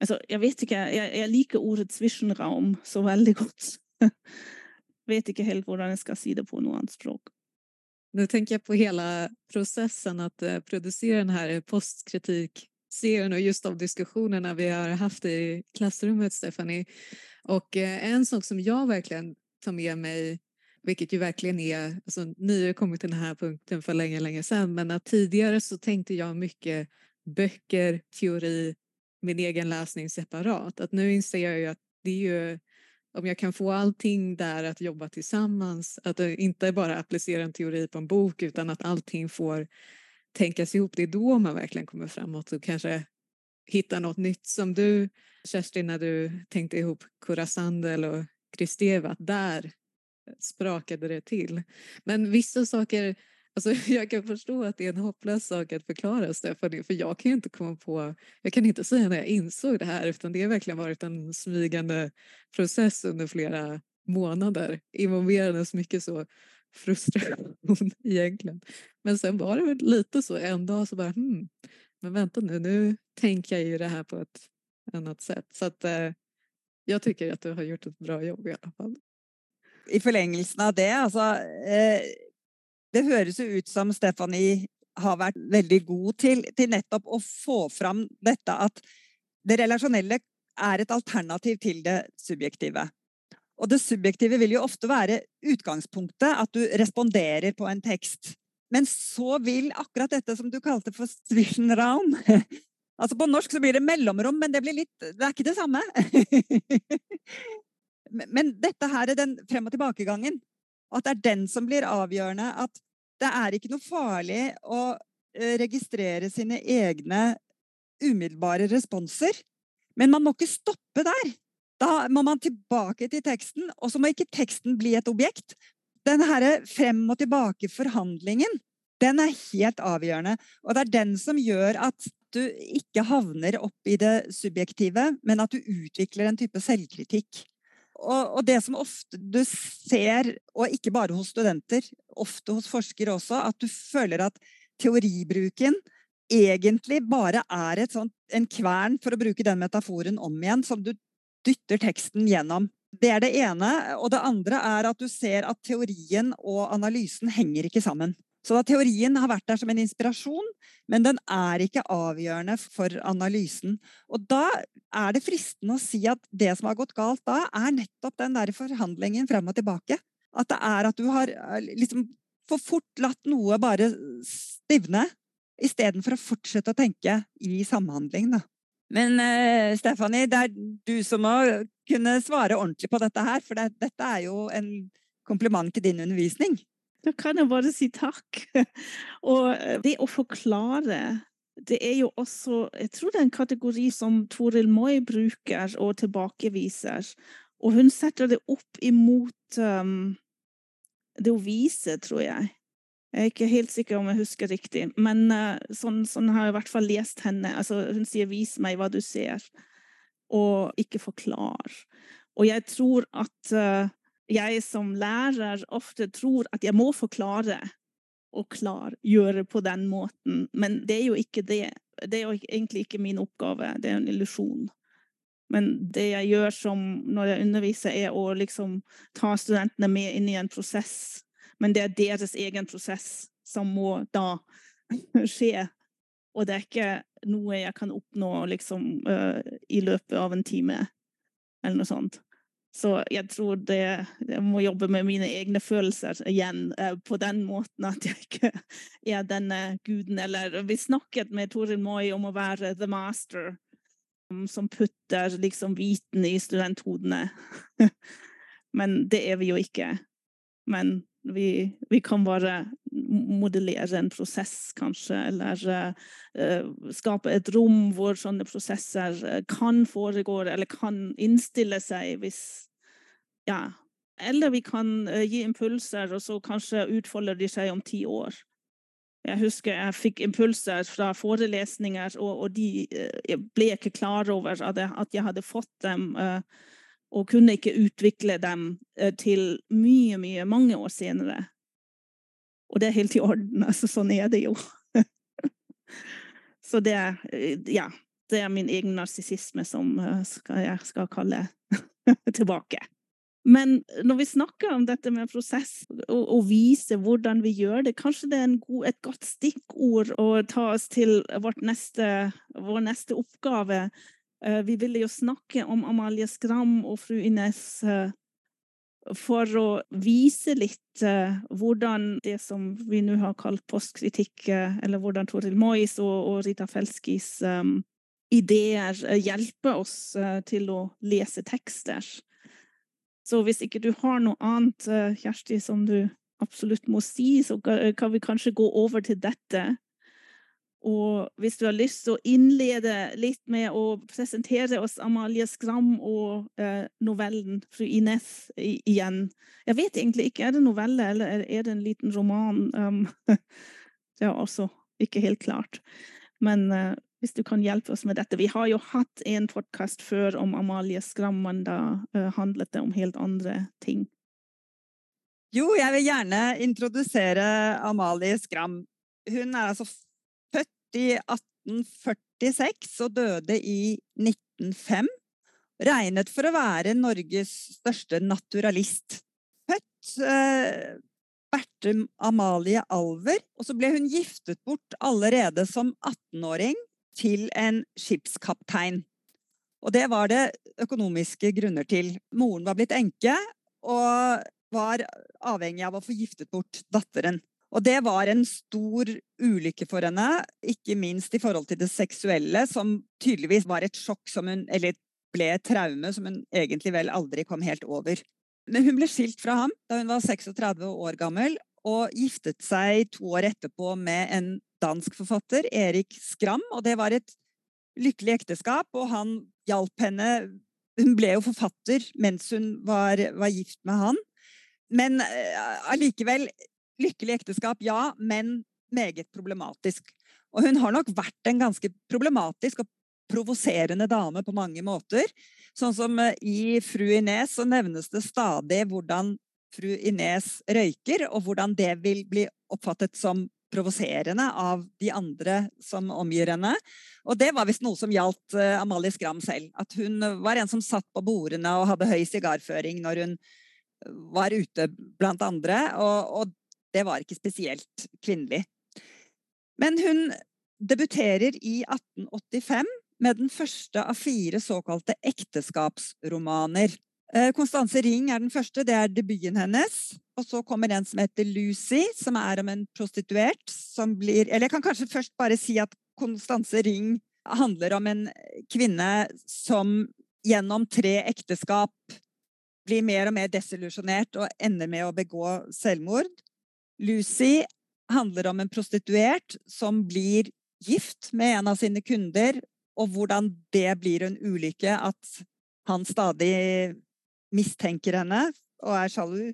Altså, jeg vet ikke, jeg, jeg liker ordet zwischenraum så veldig godt. vet ikke helt hvordan jeg skal si det på noe annet språk. Nå tenker jeg på hele processen at uh, produsere denne postkritikkserien, og just de diskusjonene vi har hatt i klassrummet, Stephanie. Og uh, en sak som jeg virkelig tar med mig vilket ju verkligen är, alltså, ni har kommit till den här punkten för länge, länge sedan, men att tidigare så tänkte jag mycket böcker, teori, min egen läsning separat. Att nu inser jag ju att det är ju, om jag kan få allting där att jobba tillsammans, att inte bara applicera en teori på en bok utan att allting får tänkas ihop, det är då man verkligen kommer framåt och kanske hitta något nytt som du Kerstin när du tänkte ihop Kurasandel och Kristeva, där sprakade det till. Men vissa saker, alltså jag kan förstå att det är en hopplös sak att förklara Stefanie, för jag kan inte komma på, jag kan inte säga när jag insåg det här, utan det har verkligen varit en smygande process under flera månader, involverandes mycket så frustration egentligen. Men sen var det väl lite så en dag så bara, hmm, men vänta nu, nu tänker jag ju det här på ett annat sätt. Så att eh, jag tycker att du har gjort ett bra jobb i alla fall. I forlengelsen av det, altså eh, Det høres jo ut som Stephanie har vært veldig god til, til nettopp å få fram dette at det relasjonelle er et alternativ til det subjektive. Og det subjektive vil jo ofte være utgangspunktet, at du responderer på en tekst. Men så vil akkurat dette som du kalte for swishen round Altså På norsk så blir det mellomrom, men det, litt, det er ikke det samme. Men dette her er den frem- og tilbakegangen. At det er den som blir avgjørende. At det er ikke noe farlig å eh, registrere sine egne umiddelbare responser. Men man må ikke stoppe der. Da må man tilbake til teksten, og så må ikke teksten bli et objekt. Den herre frem og tilbake-forhandlingen, den er helt avgjørende. Og det er den som gjør at du ikke havner opp i det subjektive, men at du utvikler en type selvkritikk. Og, og, det som ofte du ser, og ikke bare hos studenter, ofte hos forskere også, at du føler at teoribruken egentlig bare er sånt, en kvern, for å bruke den metaforen om igjen, som du dytter teksten gjennom. Det er det ene. Og det andre er at du ser at teorien og analysen henger ikke sammen. Så da teorien har vært der som en inspirasjon, men den er ikke avgjørende for analysen. Og da er det fristende å si at det som har gått galt da, er nettopp den der forhandlingen frem og tilbake. At det er at du har eh, liksom for fort latt noe bare stivne, istedenfor å fortsette å tenke i samhandling, da. Men uh, Stephanie, det er du som må kunne svare ordentlig på dette her, for det, dette er jo en kompliment til din undervisning. Da kan jeg bare si takk. Og eh, det å forklare, det er jo også Jeg tror det er en kategori som Toril Moi bruker og tilbakeviser. Og hun setter det opp imot um, det å vise, tror jeg. Jeg er ikke helt sikker om jeg husker riktig, men uh, sånn, sånn, har jeg i hvert fall lest henne. Altså, hun sier 'vis meg hva du ser', og ikke forklar. Og jeg tror at uh, jeg som lærer ofte tror at jeg må forklare og klargjøre på den måten, men det er jo ikke det. Det er jo egentlig ikke min oppgave, det er en illusjon. Men det jeg gjør som når jeg underviser, er å liksom ta studentene med inn i en prosess. Men det er deres egen prosess som må da skje. Og det er ikke noe jeg kan oppnå liksom, i løpet av en time, eller noe sånt. Så jeg tror det, jeg må jobbe med mine egne følelser igjen uh, på den måten at jeg ikke er denne guden. Eller vi snakket med Toril Moi om å være the master som putter liksom viten i studenthodene. Men det er vi jo ikke. Men vi, vi, kan bare modellere en prosess, kanskje, eller uh, skape et rom hvor sånne prosesser uh, kan foregå, eller kan innstille seg hvis Ja. Eller vi kan uh, gi impulser, og så kanskje utfolder de seg om ti år. Jeg husker jeg fikk impulser fra forelesninger, og, og de uh, ble ikke klar over at jeg, at jeg hadde fått dem, uh, og kunne ikke utvikle dem uh, til mye, mye, mange år senere. Og det er helt i orden. altså Sånn er det jo. Så det, ja, det er min egen narsissisme som skal, jeg skal kalle tilbake. Men når vi snakker om dette med prosess, og, og vise hvordan vi gjør det, kanskje det er god, et godt stikkord å ta oss til neste, vår neste oppgave. Uh, vi ville jo snakke om Amalie Skram og fru Ines uh, for å vise litt uh, hvordan det som vi nå har kalt postkritikk, eller hvordan Toril Mois og, Rita Felskis ideer hjelper oss til å lese tekster. Så hvis ikke du har noe annet, eh, Kjersti, som du absolutt må si, så kan vi kanskje gå over til dette. Og hvis du har lyst til å innlede litt med å presentere oss Amalie Skram og eh, novellen 'Fru Ines' igjen. Jeg vet egentlig ikke, er det novelle eller er det en liten roman? Um, det er også ikke helt klart. Men eh, hvis du kan hjelpe oss med dette. Vi har jo hatt en podkast før om Amalie Skram, men da eh, handlet det om helt andre ting. Jo, jeg vil gjerne introdusere Amalie Skram. Hun er altså i 1846 og døde i 1905. Regnet for å være Norges største naturalist. Født eh, Berthe Amalie Alver, og så ble hun giftet bort allerede som 18-åring til en skipskaptein. Og det var det økonomiske grunner til. Moren var blitt enke og var avhengig av å få giftet bort datteren. Og det var en stor ulykke for henne, ikke minst i forhold til det seksuelle, som tydeligvis var et sjokk som hun Eller ble et traume som hun egentlig vel aldri kom helt over. Men hun ble skilt fra ham da hun var 36 år gammel, og giftet seg to år etterpå med en dansk forfatter, Erik Skram. Og det var et lykkelig ekteskap, og han hjalp henne Hun ble jo forfatter mens hun var, var gift med han. Men allikevel lykkelig ekteskap, ja, men meget problematisk. Og hun har nok vært en ganske problematisk og provoserende dame på mange måter. Sånn som i Fru Ines så nevnes det stadig hvordan fru Ines røyker, og hvordan det vil bli oppfattet som provoserende av de andre som omgir henne. Og det var visst noe som gjaldt Amalie Skram selv. At hun var en som satt på bordene og hadde høy sigarføring når hun var ute blant andre. Og, og det var ikke spesielt kvinnelig. Men hun debuterer i 1885 med den første av fire såkalte ekteskapsromaner. Konstanse eh, Ring er den første, det er debuten hennes. Og så kommer en som heter Lucy, som er om en prostituert som blir Eller jeg kan kanskje først bare si at Konstanse Ring handler om en kvinne som gjennom tre ekteskap blir mer og mer desillusjonert og ender med å begå selvmord. Lucy handler om en prostituert som blir gift med en av sine kunder, og hvordan det blir en ulykke at han stadig mistenker henne og er sjalu.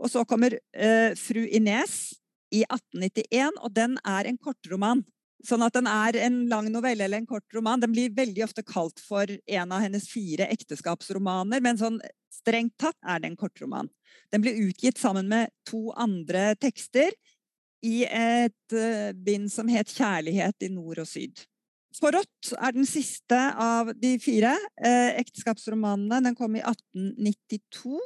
Og så kommer uh, Fru Ines i 1891, og den er en kortroman. Sånn at den er en lang novelle eller en kort roman. Den blir veldig ofte kalt for en av hennes fire ekteskapsromaner, men sånn strengt tatt er det en kortroman. Den ble utgitt sammen med to andre tekster i et uh, bind som het 'Kjærlighet i nord og syd'. Forrådt er den siste av de fire uh, ekteskapsromanene. Den kom i 1892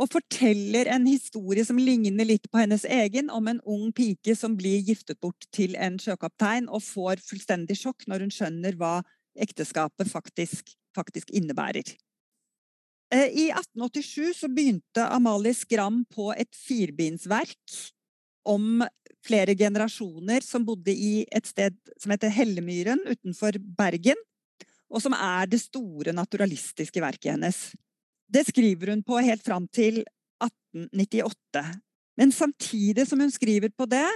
og forteller en historie som ligner litt på hennes egen, om en ung pike som blir giftet bort til en sjøkaptein og får fullstendig sjokk når hun skjønner hva ekteskapet faktisk, faktisk innebærer. Eh, I 1887 så begynte Amalie Skram på et firbindsverk om flere generasjoner som bodde i et sted som heter Hellemyren utenfor Bergen, og som er det store naturalistiske verket hennes. Det skriver hun på helt fram til 1898. Men samtidig som hun skriver på det,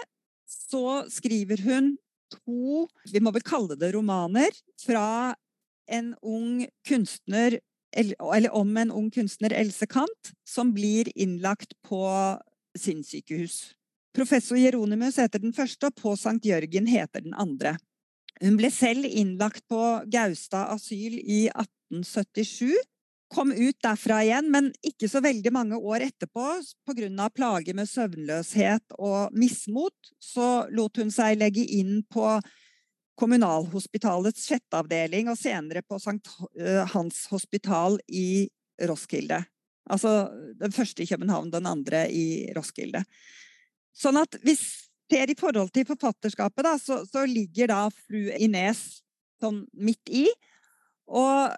så skriver hun to, vi må vel kalle det romaner, fra en ung kunstner, eller om en ung kunstner, Else Kant, som blir innlagt på sinnssykehus. Professor Jeronimus heter den første, og på Sankt Jørgen heter den andre. Hun ble selv innlagt på Gaustad asyl i 1877, kom ut derfra igjen, men ikke så veldig mange år etterpå, pga. plager med søvnløshet og mismot, så lot hun seg legge inn på Kommunalhospitalets fettavdeling og senere på Sankt eh, Hans hospital i Roskilde. Altså den første i København, den andre i Roskilde. Sånn at hvis ser i forhold til forfatterskapet, da, så, så ligger da fru Ines sånn midt i. Og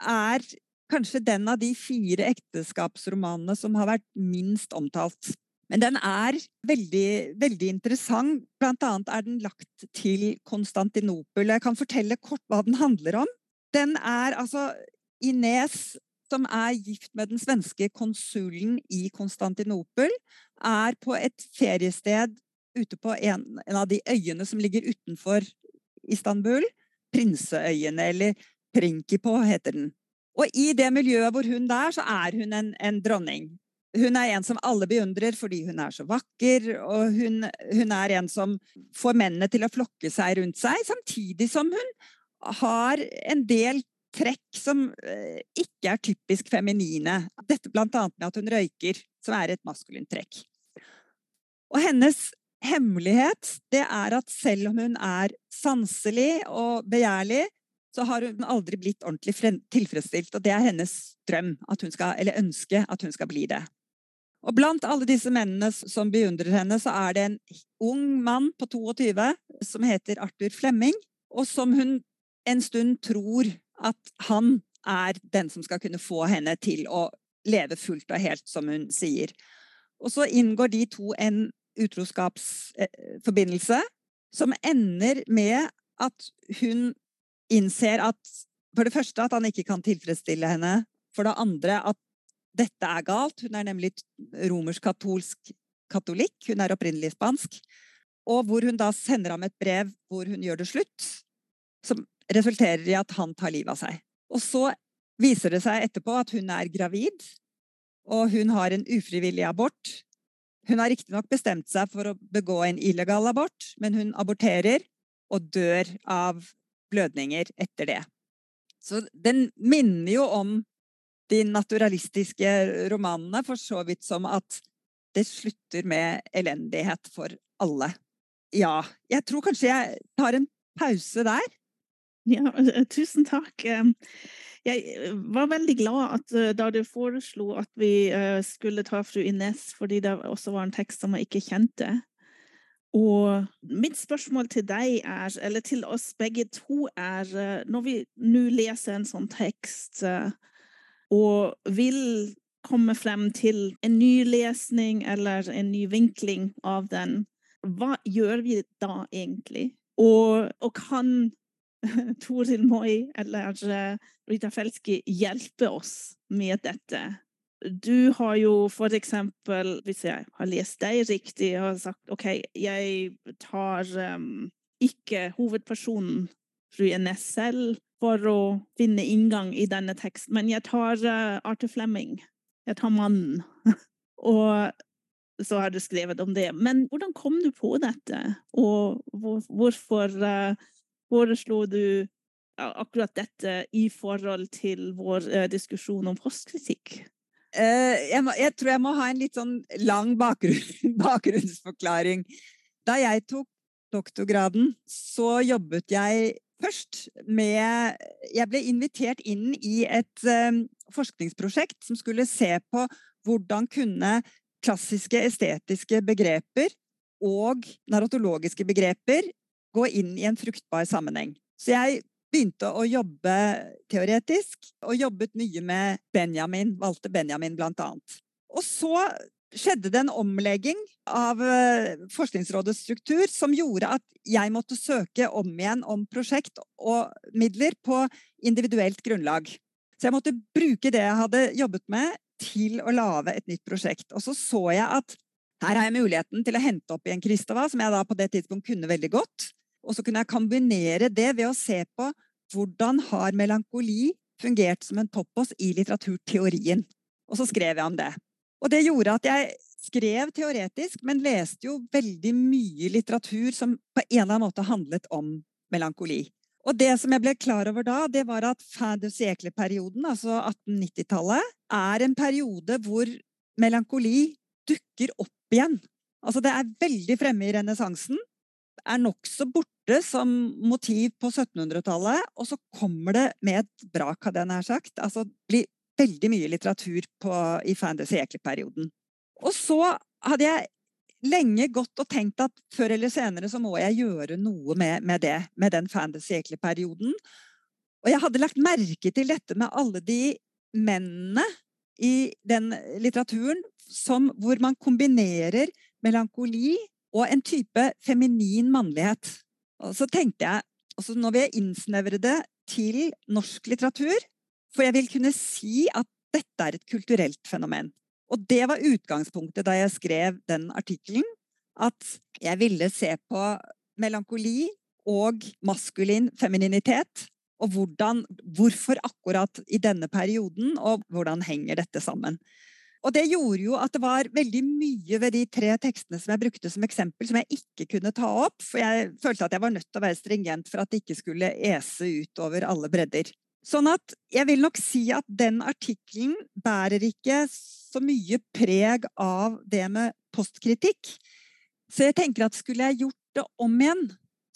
er kanskje den av de fire ekteskapsromanene som har vært minst omtalt. Men den er veldig, veldig interessant. Blant annet er den lagt til Konstantinopel. Jeg kan fortelle kort hva den handler om. Den er altså Ines, som er gift med den svenske konsulen i Konstantinopel, er på et feriested ute på en, en av de øyene som ligger utenfor Istanbul. Prinseøyene, eller Prinkipo heter den. Og i det miljøet hvor hun er, så er hun en, en dronning. Hun er en som alle beundrer fordi hun er så vakker, og hun, hun, er en som får mennene til å flokke seg rundt seg, samtidig som hun har en del trekk som eh, ikke er typisk feminine. Dette blant annet med at hun røyker, som er et maskulint trekk. Og hennes hemmelighet, det er at selv om hun er sanselig og begjærlig, så har hun aldri blitt ordentlig tilfredsstilt. Og det er hennes drøm, skal, eller ønske, at hun skal bli det. Og blant alle disse mennene som beundrer henne, så er det en ung mann på 22 som heter Arthur Flemming, og som hun en stund tror at han er den som skal kunne få henne til å leve fullt og helt, som hun sier. Og så inngår de to en utroskapsforbindelse som ender med at hun innser at for det første at han ikke kan tilfredsstille henne. For det andre at dette er galt. Hun er nemlig romersk-katolsk katolikk. Hun er opprinnelig spansk. Og hvor hun da sender ham et brev hvor hun gjør det slutt. Som resulterer i at han tar livet av seg. Og så viser det seg etterpå at hun er gravid, og hun har en ufrivillig abort. Hun har riktignok bestemt seg for å begå en illegal abort, men hun aborterer og dør av blødninger etter det. Så den minner jo om de naturalistiske romanene, for så vidt som at det slutter med elendighet for alle. Ja, jeg tror kanskje jeg tar en pause der. Ja, eh, tusen takk. Jeg eh, var veldig glad at, eh, da du foreslo at vi skulle ta fru Ines, fordi det også var en tekst som jeg ikke kjente. Og mitt spørsmål til deg er, eller til oss begge to, er når vi nå leser en sånn tekst og vil komme frem til en ny lesning eller en ny vinkling av den, hva gjør vi da egentlig? Og, og kan Toril Moi eller uh, Rita Felski hjelpe oss med dette? Du har jo for eksempel, hvis jeg har lest deg riktig, har sagt OK, jeg tar um, ikke hovedpersonen fru Ines selv for å finne inngang i denne teksten, men jeg tar uh, Arthur Flemming. Jeg tar mannen. og så har du skrevet om det. Men hvordan kom du på dette, og hvor, hvorfor uh, foreslo du akkurat dette i forhold til vår uh, diskusjon om postkritikk? Uh, jeg, jeg, tror jeg må ha en litt sånn lang bakgrunn, bakgrunnsforklaring. Da jeg tok doktorgraden, så jobbet jeg først med Jeg ble invitert inn i et um, forskningsprosjekt som skulle se på hvordan kunne klassiske estetiske begreper og narratologiske begreper gå inn i en fruktbar sammenheng. Så jeg begynte å jobbe teoretisk, og jobbet mye med Benjamin, valgte Benjamin blant annet. Og så skjedde det en omlegging av eh, Forskningsrådets struktur som gjorde at jeg måtte søke om igjen om prosjekt og midler på individuelt grunnlag. Så jeg måtte bruke det jeg hadde jobbet med, til å lage et nytt prosjekt. Og så så jeg at her har jeg muligheten til å hente opp igjen Kristova, som jeg da på det tidspunkt kunne veldig godt. Og så kunne jeg kombinere det ved å se på hvordan har melankoli fungert som en toppås i litteraturteorien. Og så skrev jeg om det. Og det gjorde at jeg skrev teoretisk, men leste jo veldig mye litteratur som på en eller annen måte handlet om melankoli. Og det som jeg ble klar over da, det var at fin de siècle-perioden, altså 1890-tallet, er en periode hvor melankoli dukker opp igjen. Altså det er veldig fremme i renessansen, er nokså borte som motiv på 1700-tallet, og så kommer det med et brak, hadde jeg nær sagt. Altså blir veldig mye litteratur på, i fin de siècle-perioden. Og så hadde jeg lenge gått og tenkt at før eller senere så må jeg gjøre noe med, med det, med den fantasy-perioden. Og jeg hadde lagt merke til dette med alle de mennene i den litteraturen som, hvor man kombinerer melankoli og en type feminin mannlighet. Og så tenkte jeg altså Når vi innsnevrer det til norsk litteratur, for jeg vil kunne si at dette er et kulturelt fenomen. Og det var utgangspunktet da jeg skrev den artikkelen. At jeg ville se på melankoli og maskulin femininitet. Og hvordan, hvorfor akkurat i denne perioden, og hvordan henger dette sammen. Og det gjorde jo at det var veldig mye ved de tre tekstene som jeg brukte som eksempel, som jeg ikke kunne ta opp, for jeg følte at jeg var nødt til å være stringent for at det ikke skulle ese ut over alle bredder. Sånn at jeg vil nok si at den artikkelen bærer ikke så mye preg av det med postkritikk. Så jeg tenker at skulle jeg gjort det om igjen,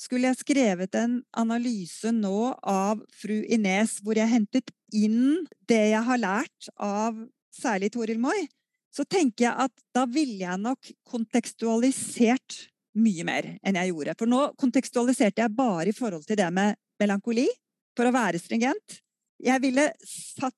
skulle jeg skrevet en analyse nå av fru Ines hvor jeg hentet inn det jeg har lært av særlig Toril Moi, så tenker jeg at da ville jeg nok kontekstualisert mye mer enn jeg gjorde. For nå kontekstualiserte jeg bare i forhold til det med melankoli, for å være stringent. Jeg ville satt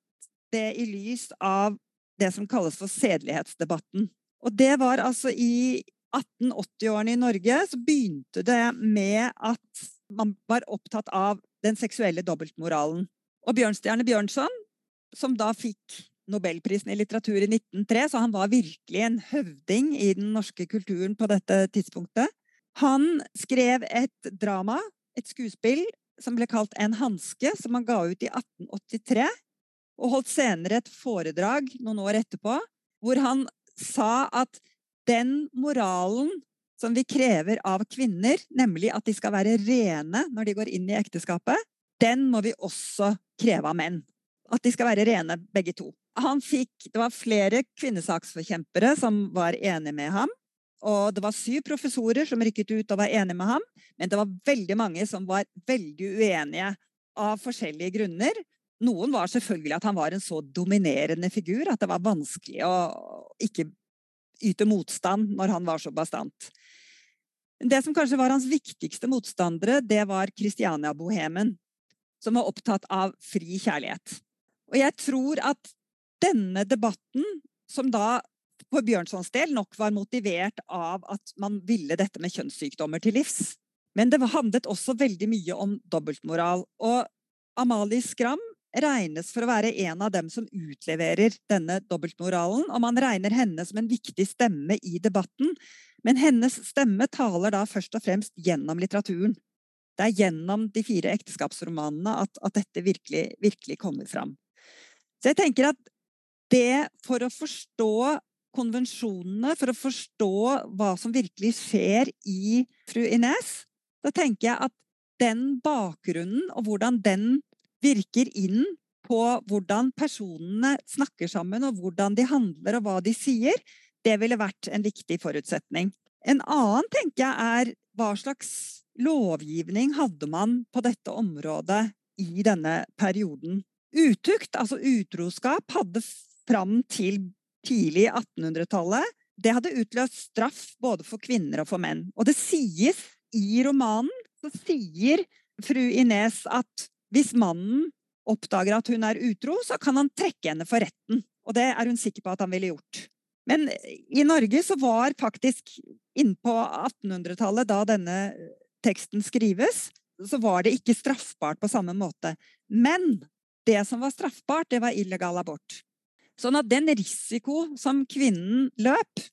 det i lys av det som kalles for sedelighetsdebatten. Og det var altså i 1880-årene i Norge så begynte det med at man var opptatt av den seksuelle dobbeltmoralen. Og Bjørnstjerne Bjørnson, som da fikk Nobelprisen i litteratur i 1903, så han var virkelig en høvding i den norske kulturen på dette tidspunktet. Han skrev et drama, et skuespill, som ble kalt En hanske, som han ga ut i 1883. Og holdt senere et foredrag noen år etterpå, hvor han sa at den moralen som vi krever av kvinner, nemlig at de skal være rene når de går inn i ekteskapet, den må vi også kreve av menn. At de skal være rene, begge to. Fikk, det var flere kvinnesaksforkjempere som var enige med ham. Og det var syv professorer som rykket ut og var enige med ham. Men det var veldig mange som var veldig uenige av forskjellige grunner. Noen var selvfølgelig at han var en så dominerende figur at det var vanskelig å ikke yte motstand når han var så bastant. Det som kanskje var hans viktigste motstandere, det var Kristiania-bohemen, som var opptatt av fri kjærlighet. Og jeg tror at denne debatten, som da på Bjørnsons del nok var motivert av at man ville dette med kjønnssykdommer til livs. Men det handlet også veldig mye om dobbeltmoral. Og Amalie Skram regnes for å være en av dem som utleverer denne dobbeltmoralen, og man regner henne som en viktig stemme i debatten. Men hennes stemme taler da først og fremst gjennom litteraturen. Det er gjennom de fire ekteskapsromanene at, at dette virkelig, virkelig kommer fram. Så jeg tenker at det for å forstå konvensjonene, for å forstå hva som virkelig skjer i fru Ines, da tenker jeg at den bakgrunnen og hvordan den virker inn på hvordan personene snakker sammen, og hvordan de handler og hva de sier, det ville vært en viktig forutsetning. En annen tenker jeg er hva slags lovgivning hadde man på dette området i denne perioden. Utukt, altså utroskap, hadde fram til tidlig i 1800-tallet det hadde utløst straff både for kvinner og for menn. Og det sies i romanen så sier fru Ines at hvis mannen oppdager at hun er utro, så kan han trekke henne for retten. Og det er hun sikker på at han ville gjort. Men i Norge så var faktisk innpå 1800-tallet, da denne teksten skrives, så var det ikke straffbart på samme måte. Men det som var straffbart, det var illegal abort. Sånn at den risiko som kvinnen løp,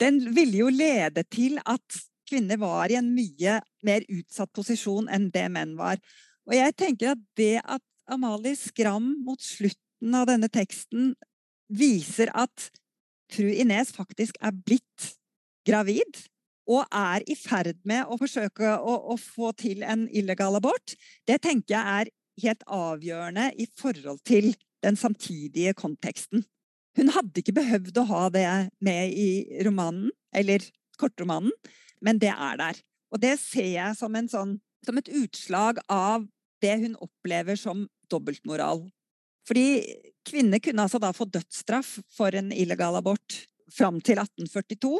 den ville jo lede til at kvinner var i en mye mer utsatt posisjon enn det menn var. Og jeg tenker at det at Amalie Skram mot slutten av denne teksten viser at fru Ines faktisk er blitt gravid, og er i ferd med å forsøke å, å få til en illegal abort, det tenker jeg er helt avgjørende i forhold til den samtidige konteksten. Hun hadde ikke behøvd å ha det med i romanen, eller kortromanen, men det er der. Og det ser jeg som, sånn, som et utslag av det hun opplever som dobbeltmoral. Fordi kvinner kunne altså da få dødsstraff for en illegal abort fram til 1842.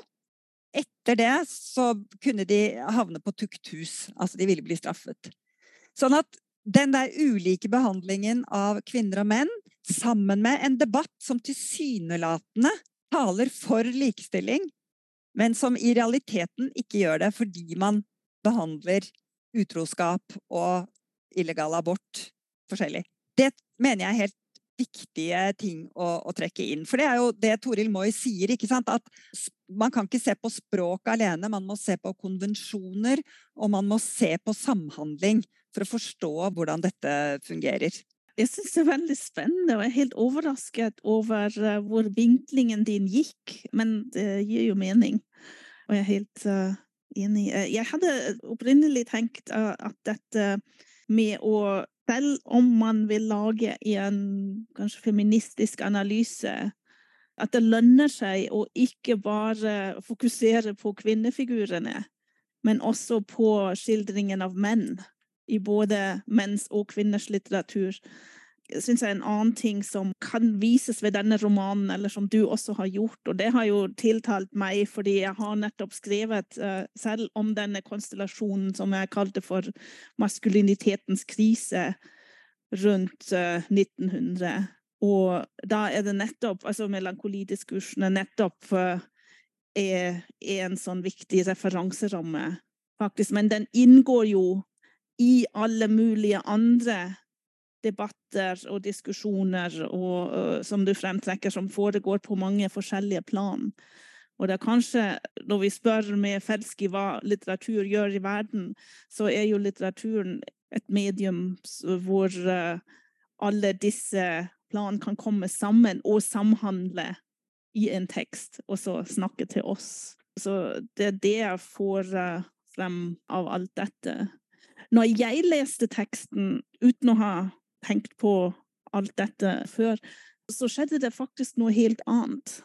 Etter det så kunne de havne på tukthus, altså de ville bli straffet. Sånn at den der ulike behandlingen av kvinner og menn sammen med en debatt som tilsynelatende taler for likestilling, men som i realiteten ikke gjør det fordi man behandler utroskap og illegal abort forskjellig. Det mener jeg er helt viktige ting å, å, trekke inn. For det er jo det Toril Moi sier, ikke sant? at man kan ikke se på språk alene, man må se på konvensjoner, og man må se på samhandling for å forstå hvordan dette fungerer. Jeg syns det er veldig spennende, og jeg er helt overrasket over uh, hvor vinklingen din gikk. Men det gir jo mening, og jeg er helt uh, enig. Uh, jeg hadde opprinnelig tenkt at dette med å Selv om man vil lage en kanskje feministisk analyse, at det lønner seg å ikke bare fokusere på kvinnefigurene, men også på skildringen av menn i både menns og kvinners litteratur syns jeg er en annen ting som kan vises ved denne romanen, eller som du også har gjort. Og det har jo tiltalt meg, fordi jeg har nettopp skrevet uh, selv om denne konstellasjonen som jeg kalte for maskulinitetens krise rundt uh, eh, 1900. Og da er det nettopp, altså melankolidiskursene nettopp uh, er, er en sånn viktig referanseramme, faktisk. Men den inngår jo i alle mulige andre debatter og diskusjoner og, uh, som du fremtrekker, som foregår på mange forskjellige plan. Og det er kanskje, når vi spør med Felski hva litteratur gjør i verden, så er jo litteraturen et medium hvor alle disse planene kan komme sammen og samhandle i en tekst, og så snakke til oss. Så det er det jeg får frem av alt dette. Når jeg leste teksten uten å ha tenkt på alt dette før, så skjedde det faktisk noe helt annet.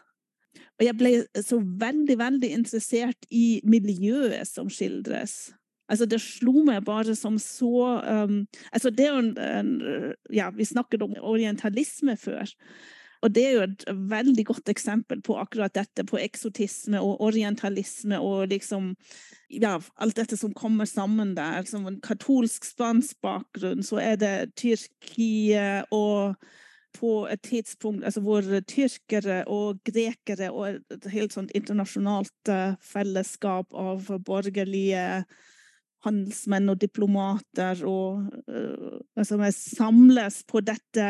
Og jeg ble så veldig, veldig interessert i miljøet som skildres. Altså, det slo meg bare som så um, altså det er en, en, Ja, vi snakket om orientalisme før. Og det er jo et veldig godt eksempel på akkurat dette, på eksotisme og orientalisme og liksom ja, alt dette som kommer sammen der. Som en katolsk-spansk bakgrunn, så er det Tyrkia og på et tidspunkt altså hvor tyrkere og grekere og et helt sånt internasjonalt uh, fellesskap av borgerlige handelsmenn og diplomater og uh, altså, samles på dette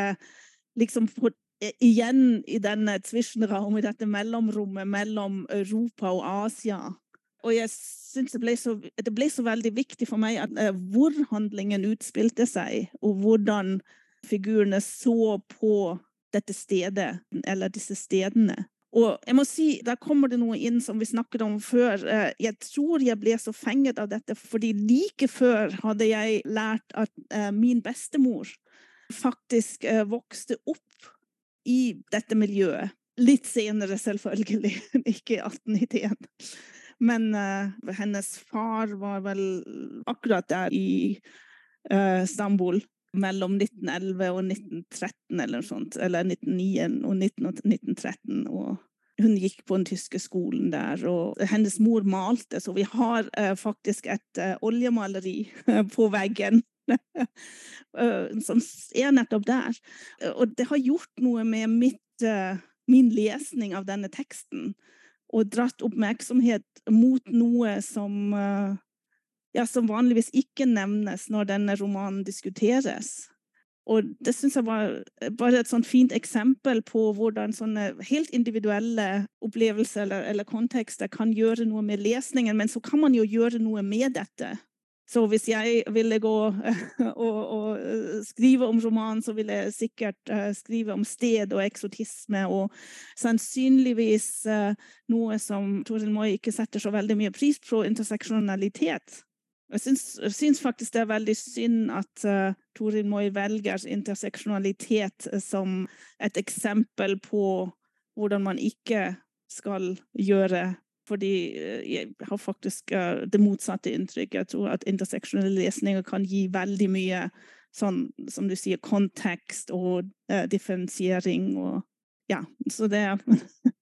liksom på igjen i denne zwischenraum, i dette mellomrommet mellom Europa og Asia. Og jeg syns det, det, ble så veldig viktig for meg at, uh, hvor handlingen utspilte seg, og hvordan figurene så på dette stedet, eller disse stedene. Og jeg må si, Der kommer det noe inn som vi snakket om før. Uh, jeg tror jeg ble så fenget av dette, fordi like før hadde jeg lært at uh, min bestemor faktisk vokste opp i dette miljøet. Litt senere, selvfølgelig, ikke i 1891. Men uh, hennes far var vel akkurat der i uh, Stambul mellom 1911 og 1913 eller noe sånt. Eller 1909 og 1913. Og hun gikk på den tyske skolen der, og hennes mor malte, så vi har uh, faktisk et oljemaleri på veggen som er nettopp der. Og det har gjort noe med mitt, min lesning av denne teksten. Og dratt oppmerksomhet mot noe som, ja, som vanligvis ikke nevnes når denne romanen diskuteres. Og det syns jeg var bare et sånt fint eksempel på hvordan sånne helt individuelle opplevelser eller, eller kontekster kan gjøre noe med lesningen, men så kan man jo gjøre noe med dette så hvis jeg ville gå og, og, eh, skrive om roman, så ville jeg sikkert uh, skrive om sted og eksotisme, og sannsynligvis noe som Toril Moi ikke setter så veldig mye pris på, interseksjonalitet. Jeg syns, syns, faktisk det er veldig synd at uh, Toril Moi velger interseksjonalitet som et eksempel på hvordan man ikke skal gjøre fordi eh, jeg har faktisk eh, det motsatte inntrykket. Jeg tror at interseksjonelle lesninger kan gi veldig mye sånn, som du sier, kontekst og uh, differensiering og Ja, så det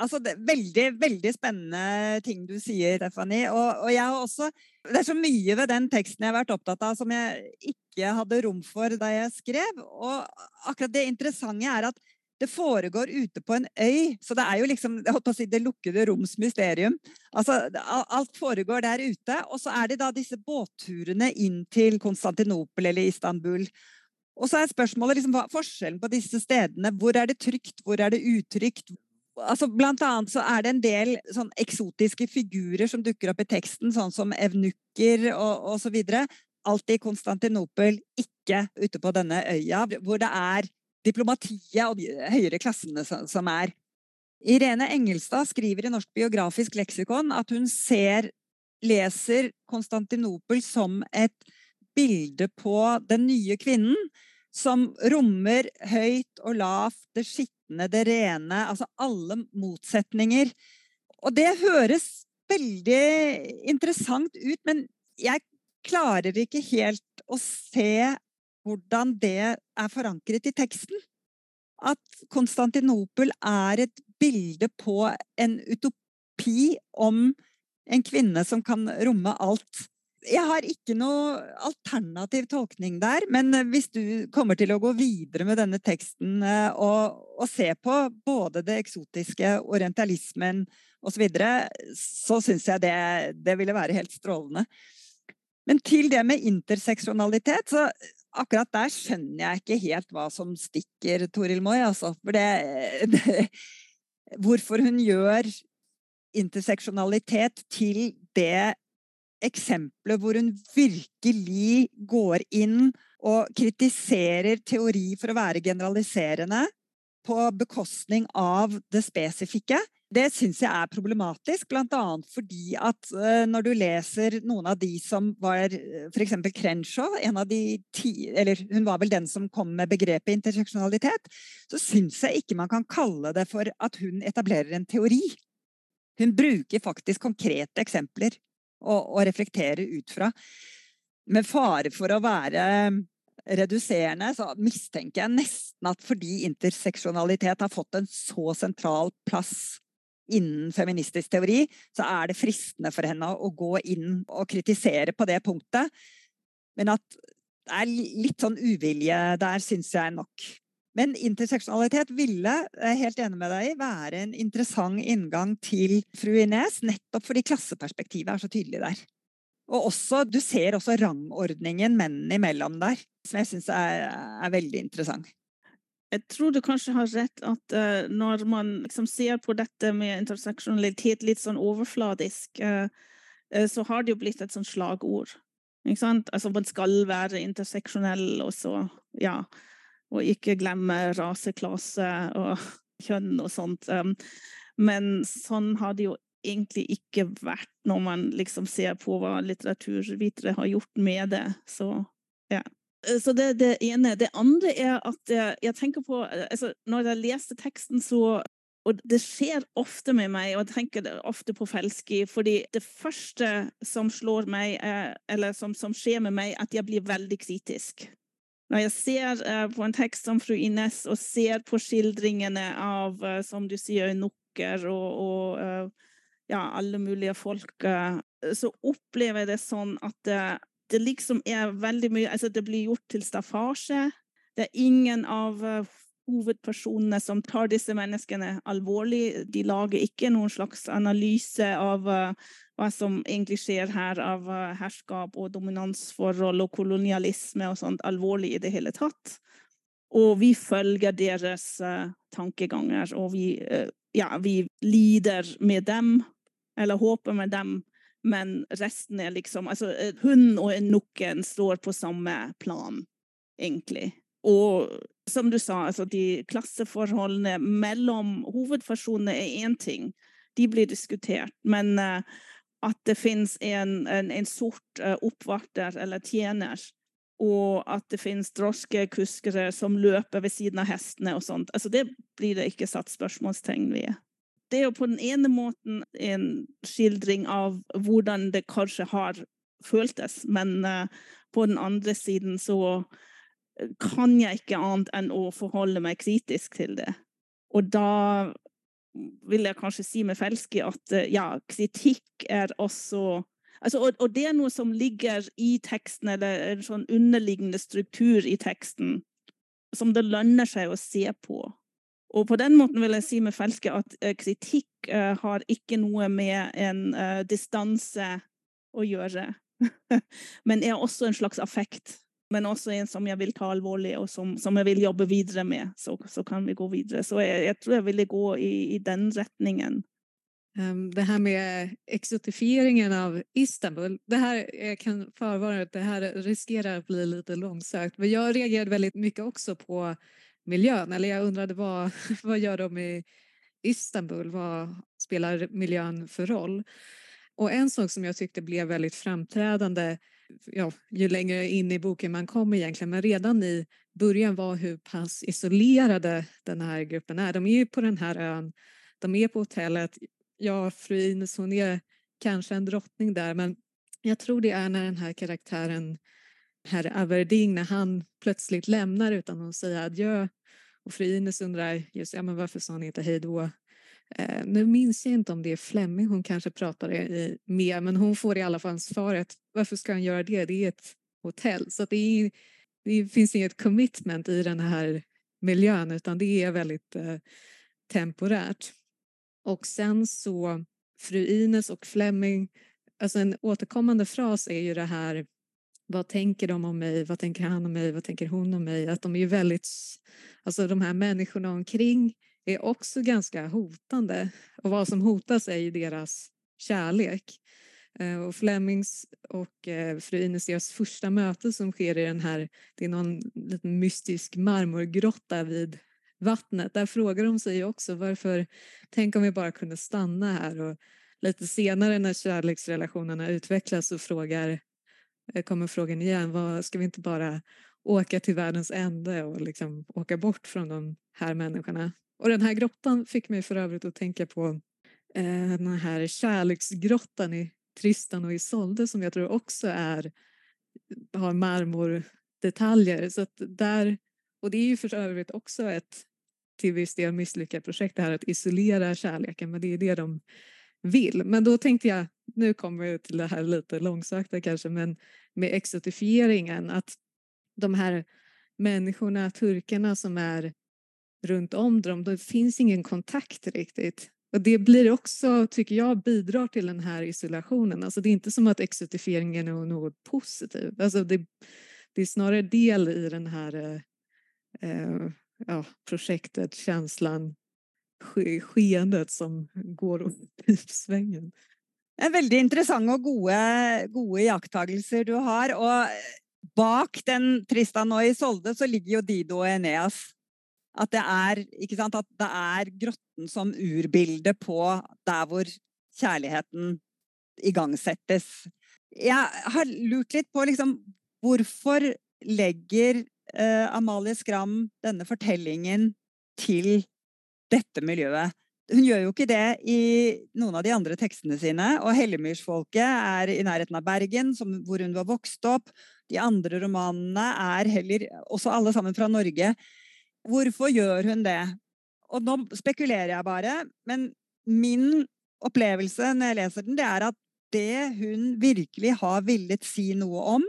Altså, det veldig, veldig spennende ting du sier, Stephanie. Og, og, jeg har også Det er så mye ved den teksten jeg har vært opptatt av som jeg ikke hadde rom for da jeg skrev. Og akkurat det interessante er at det foregår ute på en øy, så det er jo liksom si, det lukkede roms mysterium. Altså, alt foregår der ute. Og så er det da disse båtturene inn til Konstantinopel eller Istanbul. Og så er spørsmålet liksom, hva er forskjellen på disse stedene. Hvor er det trygt, hvor er det utrygt? Altså, blant annet så er det en del sånn eksotiske figurer som dukker opp i teksten, sånn som evnukker og, og så videre. Alt i Konstantinopel, ikke ute på denne øya, hvor det er diplomatiet og de høyere klassene som er. Irene Engelstad skriver i Norsk biografisk leksikon at hun ser, leser Konstantinopel som et bilde på den nye kvinnen, som rommer høyt og lavt, det skitne, det rene, altså alle motsetninger. Og det høres veldig interessant ut, men jeg klarer ikke helt å se hvordan det er forankret i teksten. At Konstantinopel er et bilde på en utopi om en kvinne som kan romme alt. Jeg har ikke noe alternativ tolkning der, men hvis du kommer til å gå videre med denne teksten eh, og, og se på både det eksotiske, orientalismen osv., så, videre, så syns jeg det, det ville være helt strålende. Men til det med interseksjonalitet, så akkurat der skjønner jeg ikke helt hva som stikker Toril Moi, altså. For det, det, Hvorfor hun gjør interseksjonalitet til det eksempelet hvor hun virkelig går inn og kritiserer teori for å være generaliserende på bekostning av det spesifikke. Det syns jeg er problematisk, bl.a. fordi at uh, når du leser noen av de som var uh, f.eks. Crenshaw, en av de ti, eller hun var vel den som kom med begrepet interseksjonalitet, så syns jeg ikke man kan kalle det for at hun etablerer en teori. Hun bruker faktisk konkrete eksempler å, reflektere ut fra. Med fare for å være reduserende, så mistenker jeg nesten at fordi interseksjonalitet har fått en så sentral plass innen feministisk teori, så er det fristende for henne å gå inn og kritisere på det punktet. Men at det er litt sånn uvilje der, syns jeg nok. Men interseksjonalitet ville, jeg er helt enig med deg være en interessant inngang til fru Ines, nettopp fordi klasseperspektivet er så tydelig der. Og også, du ser også rangordningen mennene imellom der, som jeg syns er, er, veldig interessant. Jeg tror du kanskje har rett at uh, når man liksom ser på dette med interseksjonalitet litt sånn overfladisk, uh, uh, så har det jo blitt et sånn slagord. Ikke sant? Altså man skal være interseksjonell, og så ja og ikke glemme rase, klasse og kjønn og sånt. Um, men sånn har det jo egentlig ikke vært når man liksom ser på hva litteraturvitere har gjort med det. Så ja. Så det er det ene. Det andre er at jeg tenker på altså, Når jeg leste teksten, så og det skjer ofte med meg, og jeg tenker ofte på Felski, fordi det første som slår meg, eller som, som skjer med meg, at jeg blir veldig kritisk når jeg ser på en tekst som fru Ines og ser på skildringene av, som du sier, nukker og, og ja, alle mulige folk, så opplever jeg det sånn at det, liksom er veldig mye Altså, det blir gjort til staffasje. Det er ingen av hovedpersonene som tar disse menneskene alvorlig. De lager ikke noen slags analyse av hva som egentlig skjer her av uh, herskap og dominansforhold og kolonialisme og sånt alvorlig i det hele tatt. Og vi følger deres uh, tankeganger, og vi, uh, ja, vi lider med dem, eller håper med dem, men resten er liksom Altså, hun og nukken står på samme plan, egentlig. Og som du sa, altså de klasseforholdene mellom hovedpersonene er én ting. De blir diskutert. Men uh, at det finnes en, en, en sort uh, oppvarter eller tjener, og at det finnes drosjekuskere som løper ved siden av hestene og sånt. Altså, det blir det ikke satt spørsmålstegn ved. Det er jo på den ene måten en skildring av hvordan det kanskje har føltes, men uh, på den andre siden så eh, kan jeg ikke annet enn å forholde meg kritisk til det. Og da vil jeg kanskje si med Felski at eh, ja, kritikk er også altså, og, og, det er noe som ligger i teksten, eller en sånn underliggende struktur i teksten, som det lønner seg å se på. Og på den måten vil jeg si med Felske at uh, kritikk uh, har ikke noe med en uh, distanse å gjøre, men er også en slags affekt men også en som jeg vil ta alvorlig, og som, som jeg vil jobbe videre med. Så, så kan vi gå videre. Så jeg, jeg tror jeg ville gå i, i den retningen. Um, det här med exotifieringen av Istanbul, det här kan forvare att det här riskerar att bli lite långsökt. Men jag reagerade väldigt mycket också på miljön, eller jag undrade vad, vad gör de i Istanbul? Vad spelar miljön för roll? Och en sak som jag tyckte blev väldigt framträdande ja, ju längre in i boken man kom egentligen, men redan i början var hur pass isolerade den här gruppen är. De är ju på den här de är på hotellet. Ja, fru Ines hon är kanske en drottning där, men jag tror det är när den här karaktären, herr Averding, när han plötsligt lämnar utan att säga adjö och fru Ines undrar just, ja men varför sa han inte hej då? Eh, nu minns jag inte om det är Flemming hon kanske pratar med, men hon får i alla fall svaret. Varför ska han göra det? Det är ett hotell. Så det, är, det finns inget commitment i den här miljön, utan det är väldigt eh, temporärt. Och sen så, fru Ines och Flemming, alltså en återkommande fras är ju det här vad tänker de om mig? Vad tänker han om mig? Vad tänker hon om mig? Att de är väldigt, alltså de här människorna omkring är också ganska hotande. Och vad som hotas är ju deras kärlek. Eh, och Flemings och eh, fru Ines deras första möte som sker i den här, det är någon liten mystisk marmorgrotta vid vattnet. Där frågar de sig också varför, tänk om vi bara kunde stanna här och lite senare när kärleksrelationerna utvecklas så frågar, eh, kommer frågan igen, vad, ska vi inte bara åka till världens ände och liksom åka bort från de här människorna? Och den här grottan fick mig för övrigt att tänka på eh, den här kärleksgrottan i Tristan och Isolde som jag tror också är, har marmordetaljer. Så där, och det är ju för övrigt också ett till viss del misslyckat projekt det här att isolera kärleken men det är det de vill. Men då tänkte jag, nu kommer jag till det här lite långsökta kanske, men med exotifieringen att de här människorna, turkarna som är runt om dem, det finns ingen kontakt riktigt. Och det blir också, tycker jag, bidrar till den här isolationen. Alltså det är inte som att exotifieringen är något positivt. Alltså det, det är snarare del i den här eh, eh ja, projektet, känslan, ske, skeendet som går åt pipsvängen. En veldig interessante og gode, gode iakttagelser du har. Og bak den Tristan og Isolde så ligger jo Dido og Eneas. At det er, sant, at det er grotten som urbilde på der hvor kjærligheten igangsettes. Jeg har lurt litt på liksom, hvorfor legger eh, Amalie Skram denne fortellingen til dette miljøet? Hun gjør jo ikke det i noen av de andre tekstene sine. Og Hellemyrsfolket er i nærheten av Bergen, som, hvor hun var vokst opp. De andre romanene er heller også alle sammen fra Norge. Hvorfor gjør hun det? Og nå spekulerer jeg bare, men min opplevelse når jeg leser den, det er at det hun virkelig har villet si noe om,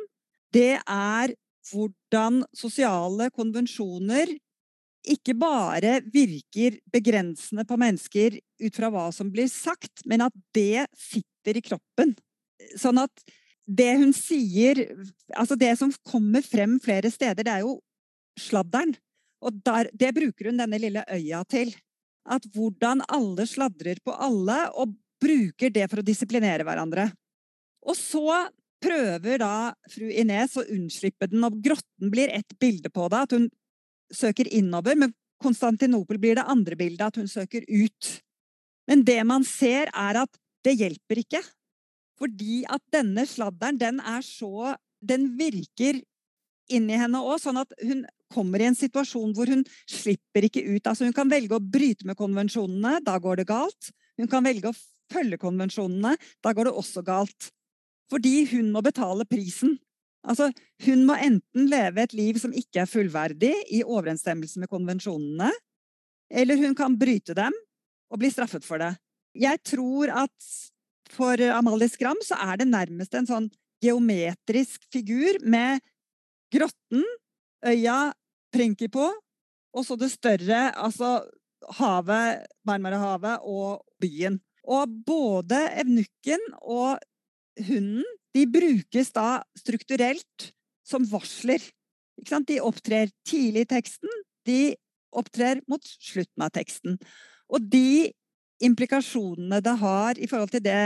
det er hvordan sosiale konvensjoner ikke bare virker begrensende på mennesker ut fra hva som blir sagt, men at det sitter i kroppen. Sånn at det hun sier Altså det som kommer frem flere steder, det er jo sladderen. Og der, det bruker hun denne lille øya til. At hvordan alle sladrer på alle, og bruker det for å disiplinere hverandre. Og så prøver da fru Ines å unnslippe den, og grotten blir et bilde på det. At hun søker innover. Men Konstantinopel blir det andre bildet, at hun søker ut. Men det man ser, er at det hjelper ikke. Fordi at denne sladderen, den er så Den virker inni henne òg, sånn at hun kommer i en situasjon hvor hun slipper ikke ut. Altså hun kan velge å bryte med konvensjonene, da går det galt. Hun kan velge å følge konvensjonene, da går det også galt. Fordi hun må betale prisen. Altså, hun må enten leve et liv som ikke er fullverdig, i overensstemmelse med konvensjonene, eller hun kan bryte dem og bli straffet for det. Jeg tror at for Amalie Skram så er det nærmest en sånn geometrisk figur med grotten, øya Prinkipo, og så det større, altså havet, Marmarahavet og byen. Og både evnukken og hunden de brukes da strukturelt som varsler. De opptrer tidlig i teksten, de opptrer mot slutten av teksten. Og de implikasjonene det har i forhold til det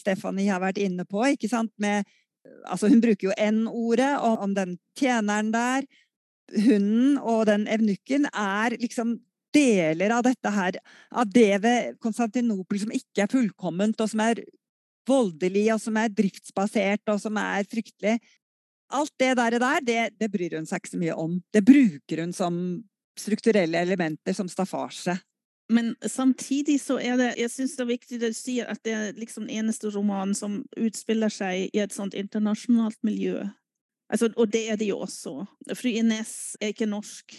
Stephanie har vært inne på ikke sant? Med, altså Hun bruker jo N-ordet om den tjeneren der. Hunden og den evnukken er liksom deler av dette her, av det ved Konstantinopel som ikke er fullkomment, og som er voldelig, og som er driftsbasert, og som er fryktelig. Alt det der, det, det bryr hun seg ikke så mye om. Det bruker hun som strukturelle elementer, som staffasje. Men samtidig så er det Jeg syns det er viktig det du sier, at det er liksom den eneste romanen som utspiller seg i et sånt internasjonalt miljø. Altså, og det er det jo også. Fru Ines er ikke norsk.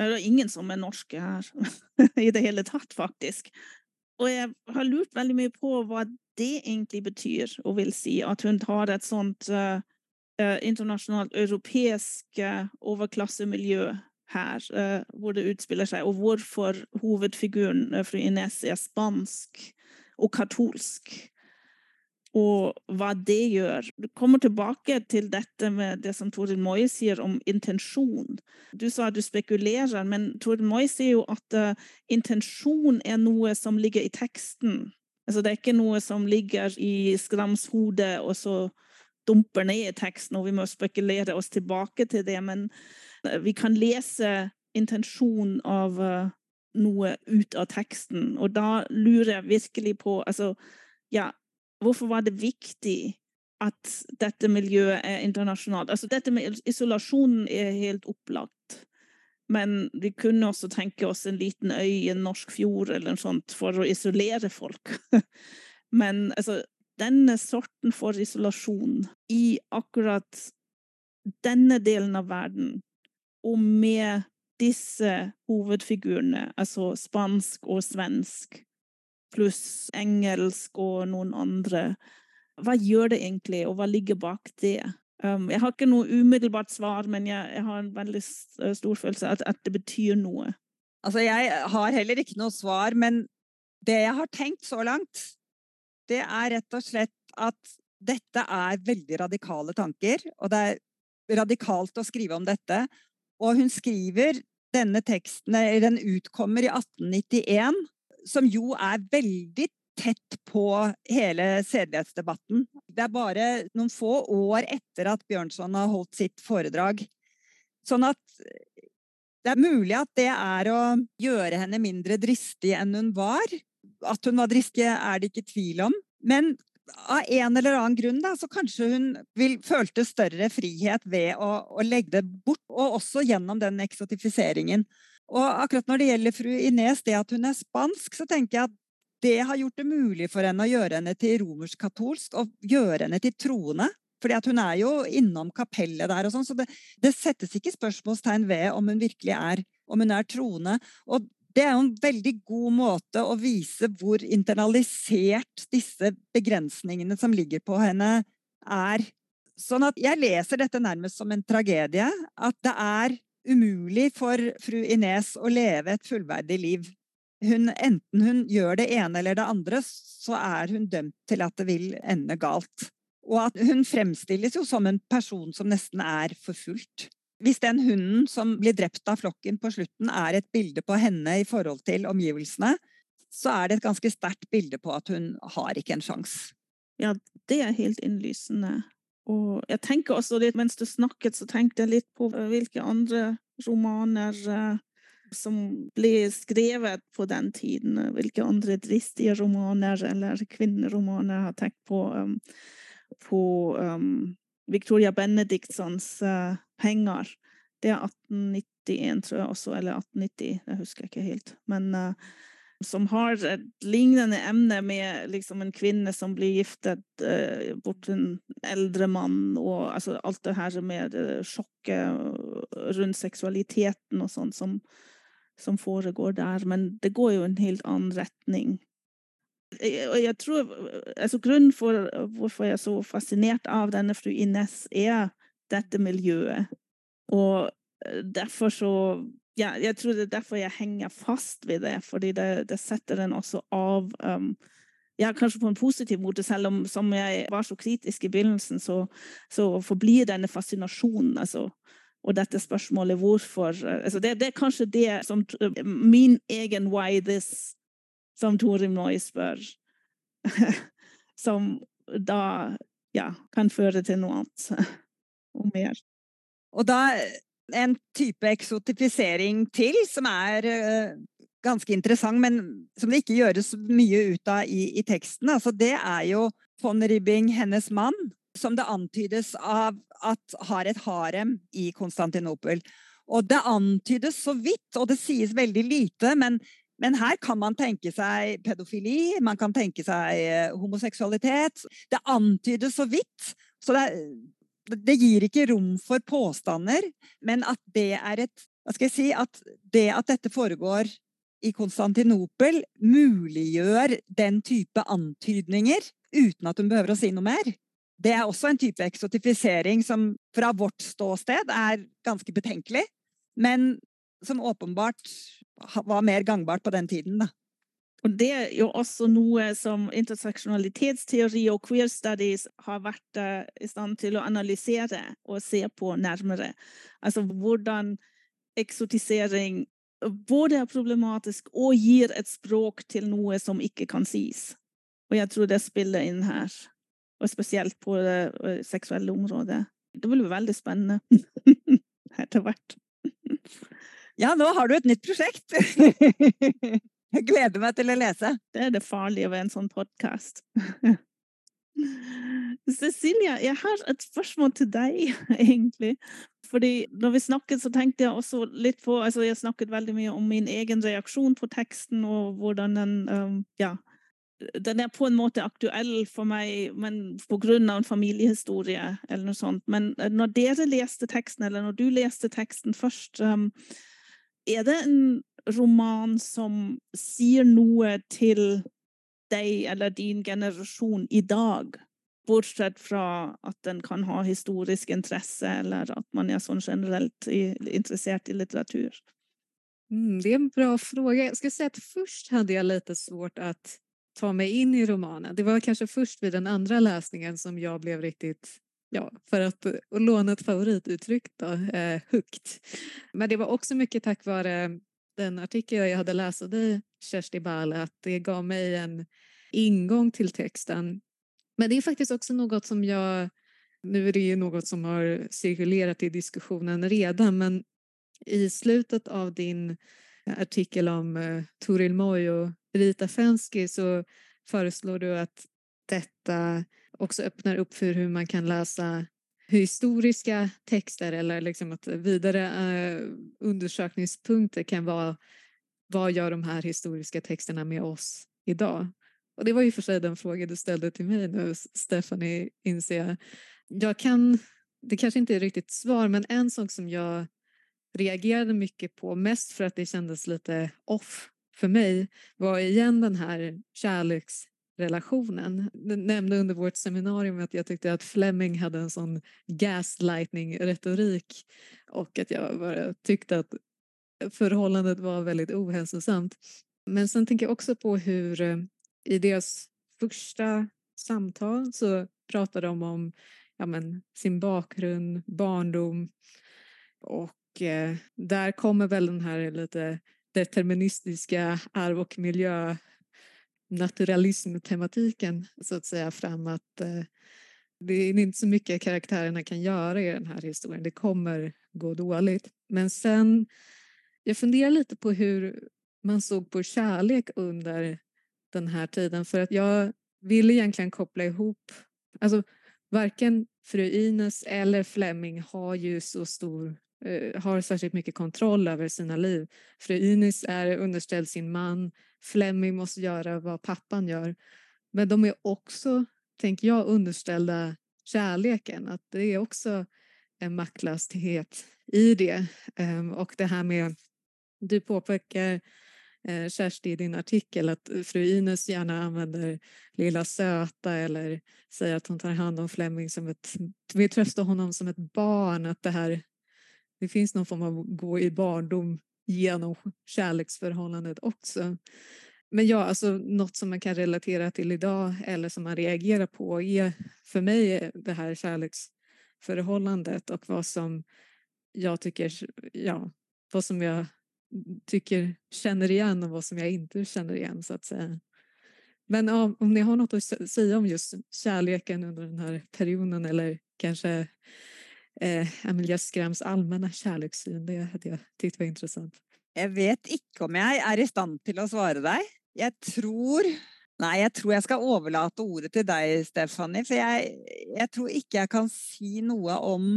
Det er ingen som er norske her i det hele tatt, faktisk. Og jeg har lurt veldig mye på hva det egentlig betyr, og vil si at hun har et sånt uh, internasjonalt europeisk uh, overklassemiljø her, uh, hvor det utspiller seg, og hvorfor hovedfiguren fru Ines er spansk og katolsk og hva det gjør. Du kommer tilbake til dette med det som Toril Moi sier om intensjon. Du sa at du spekulerer, men Toril Moi sier jo at uh, intensjon er noe som ligger i teksten. Altså, det er ikke noe som ligger i Skrams hode og så dumper ned i teksten, og vi må spekulere oss tilbake til det. Men eh, vi kan lese intensjonen av uh, noe ut av teksten, og da lurer jeg virkelig på altså, ja, hvorfor var det viktig at dette miljøet er internasjonalt? Altså, dette med isolasjonen er helt opplagt. Men vi kunne også tenke oss en liten øy i en norsk fjord eller noe sånt for å isolere folk. Men altså, denne sorten for isolasjon i akkurat denne delen av verden, og med disse hovedfigurene, altså spansk og svensk, pluss engelsk og noen andre, hva gjør det egentlig, og hva ligger bak det? Um, jeg har ikke noe umiddelbart svar, men jeg, jeg har en veldig stor følelse av at, at, det betyr noe. Altså, jeg har heller ikke noe svar, men det jeg har tenkt så langt, det er rett og slett at dette er veldig radikale tanker, og det er radikalt å skrive om dette. Og hun skriver denne teksten, den utkommer i 1891, som jo er veldig tett på hele sedelighetsdebatten. Det er bare noen få år etter at Bjørnson har holdt sitt foredrag. Sånn at det er mulig at det er å gjøre henne mindre dristig enn hun var. At hun var dristig, er det ikke tvil om. Men av en eller annen grunn da, så kanskje hun vil, følte større frihet ved å, å, legge det bort, og også gjennom den eksotifiseringen. Og akkurat når det gjelder fru Ines, det at hun er spansk, så tenker jeg at det har gjort det mulig for henne å gjøre henne til romersk-katolsk og gjøre henne til troende. Fordi at hun er jo innom kapellet der og sånn, så det, det, settes ikke spørsmålstegn ved om hun virkelig er, om hun er troende. Og det er jo en veldig god måte å vise hvor internalisert disse begrensningene som ligger på henne, er. Sånn at jeg leser dette nærmest som en tragedie. At det er umulig for fru Ines å leve et fullverdig liv hun, enten hun gjør det ene eller det andre, så er hun dømt til at det vil ende galt. Og at hun fremstilles jo som en person som nesten er forfulgt. Hvis den hunden som blir drept av flokken på slutten, er et bilde på henne i forhold til omgivelsene, så er det et ganske sterkt bilde på at hun har ikke en sjanse. Ja, det er helt innlysende. Og jeg tenker også litt, mens du snakket, så tenkte jeg litt på hvilke andre romaner eh, som ble skrevet på den tiden. Hvilke andre dristige romaner eller kvinneromaner har tenkt på, um, på Victoria Benedictsons uh, penger. Det er 1891, tror jeg også, eller 1890, det husker jeg ikke helt. Men uh, som har et lignende emne med liksom en kvinne som blir giftet uh, bort en eldre mann, og altså, alt det her med uh, sjokket rundt seksualiteten og sånn, som, som foregår der, men det går jo en helt annen retning. Og jeg tror, altså Grunnen for hvorfor jeg er så fascinert av denne fru Ines, er dette miljøet. Og eh, derfor så ja, Jeg tror det er derfor jeg henger fast ved det, fordi det, det setter den også av um, ja, kanskje på en positiv måte, selv om som jeg var så kritisk i begynnelsen, så, så forblir denne fascinasjonen. altså og dette spørsmålet hvorfor eh, altså det, det, er kanskje det som min egen why this, som Torim Noi spør, som da ja, kan føre til noe annet og mer. Og da en type eksotifisering til, som er uh, ganske interessant, men som det ikke gjøres mye ut av i, i teksten, altså det er jo von Ribbing, hennes mann, som det antydes av at har et harem i Konstantinopel. Og det antydes så vidt, og det sies veldig lite, men, men her kan man tenke seg pedofili, man kan tenke seg eh, homoseksualitet. Det antydes så vidt. Så det, det gir ikke rom for påstander, men at det er et Hva skal jeg si At det at dette foregår i Konstantinopel, muliggjør den type antydninger uten at hun behøver å si noe mer. Det er også en type eksotifisering som fra vårt ståsted er ganske betenkelig, men som åpenbart var mer gangbart på den tiden. da. Og det er jo også noe som interseksjonalitetsteori og queer studies har vært uh, i stand til å analysere og se på nærmere. Altså hvordan eksotisering både er problematisk og gir et språk til noe som ikke kan sies. Og jeg tror det spiller inn her. Og spesielt på det eh, seksuelle området. Det blir veldig spennende etter hvert. Ja, nå har du et nytt prosjekt! Jeg gleder meg til å lese. Det er det farlige ved en sånn podkast. Cecilia, jeg har et spørsmål til deg, egentlig. Fordi når vi snakket, så tenkte jeg også litt på altså Jeg snakket veldig mye om min egen reaksjon på teksten, og hvordan den Ja. Den er på en måte aktuell for meg, men på grunn av en familiehistorie eller noe sånt. Men eh, når dere leste teksten, eller når du leste teksten først, er det en roman som sier noe til deg eller din generasjon i dag? Bortsett fra at den kan ha historisk interesse, eller at man er sånn generelt interessert i litteratur. Mm, det är en bra fråga. Jag ska säga att först hade jag lite svårt att ta mig in i romanen. Det var kanskje først ved den andre läsningen som jeg ble riktigt, ja, för att, att låna ett favorituttryck då, eh, högt. Men det var också mycket tack vare den artikel jag hade läst av dig, Kersti Bale, att det gav mig en ingång till texten. Men det är faktiskt också något som jag, nu är det ju något som har cirkulerat i diskussionen redan, men i slutet av din artikel om eh, Toril Moy och Rita Fenski så föreslår du att detta också öppnar upp för hur man kan läsa historiska texter eller liksom att vidare uh, undersökningspunkter kan vara vad gör de här historiska texterna med oss idag? Och det var ju för sig den fråga du ställde till mig nu, Stephanie, inser jag. Jag kan, det kanske inte är riktigt svar, men en sak som jag reagerade mycket på, mest för att det kändes lite off för mig, var igen den här kärleksrelationen. Jag nämnde under vårt seminarium att jag tyckte att Fleming hade en sån gaslighting-retorik och att jag bara tyckte att förhållandet var väldigt ohälsosamt. Men sen tänker jag också på hur i deras första samtal så pratar de om ja, men, sin bakgrund, barndom och eh, där kommer väl den här lite deterministiska arv och miljö naturalism-tematiken så att säga fram att eh, det är inte så mycket karaktärerna kan göra i den här historien. Det kommer gå dåligt. Men sen, jag funderar lite på hur man såg på kärlek under den här tiden för att jag vill egentligen koppla ihop, alltså varken fru Ines eller Fleming har ju så stor har särskilt mycket kontroll över sina liv. Fru Inis är underställd sin man, Fleming måste göra vad pappan gör. Men de är också, tänker jag, underställda kärleken, att det är också en maktlöshet i det. Um, och det här med, du påpekar eh, Kersti i din artikel att fru Ines gärna använder lilla söta eller säger att hon tar hand om Fleming som ett, vi trösta honom som ett barn, att det här, det finns någon form av gå i barndom genom kärleksförhållandet också. Men ja, alltså något som man kan relatera till idag eller som man reagerar på är för mig det här kärleksförhållandet och vad som jag tycker, ja, vad som jag tycker känner igen och vad som jag inte känner igen så att säga. Men om, om ni har något att säga om just kärleken under den här perioden eller kanske eh, Emilie Skrams allmenne kjærlighetssyn. det hadde jeg tykt var interessant. Jeg vet ikke om jeg er i stand til å svare deg. Jeg tror Nei, jeg tror jeg skal overlate ordet til deg, Stefanie, For jeg, jeg tror ikke jeg kan si noe om,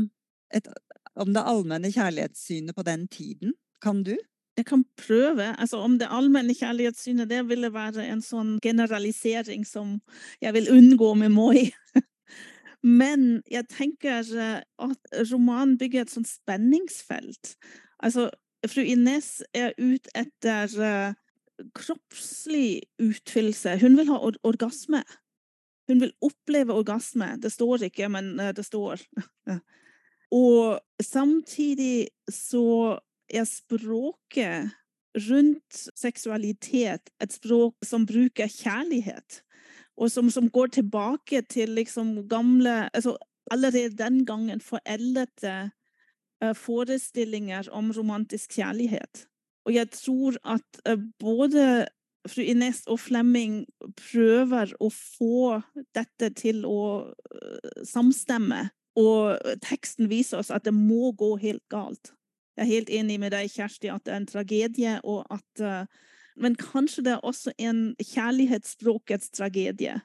et, om det allmenne kjærlighetssynet på den tiden. Kan du? Jeg kan prøve. Altså, om det allmenne kjærlighetssynet det ville være en sånn generalisering som jeg vil unngå med Moi. Men jeg tenker eh, at romanen bygger et sånt spenningsfelt. Altså, fru Ines er ute etter uh, kroppslig utfyllelse. Hun vil ha or orgasme. Hun vil oppleve orgasme. Det står ikke, men uh, det står. Og samtidig så er språket rundt seksualitet et språk som bruker kjærlighet, og som, som går tilbake til liksom gamle altså Allerede den gangen foreldede uh, forestillinger om romantisk kjærlighet. Og jeg tror at uh, både fru Ines og Flemming prøver å få dette til å uh, samstemme. Og teksten viser oss at det må gå helt galt. Jeg er helt enig med deg, Kjersti, at det er en tragedie, og at Men kanskje det er også en kjærlighetsspråkets tragedie.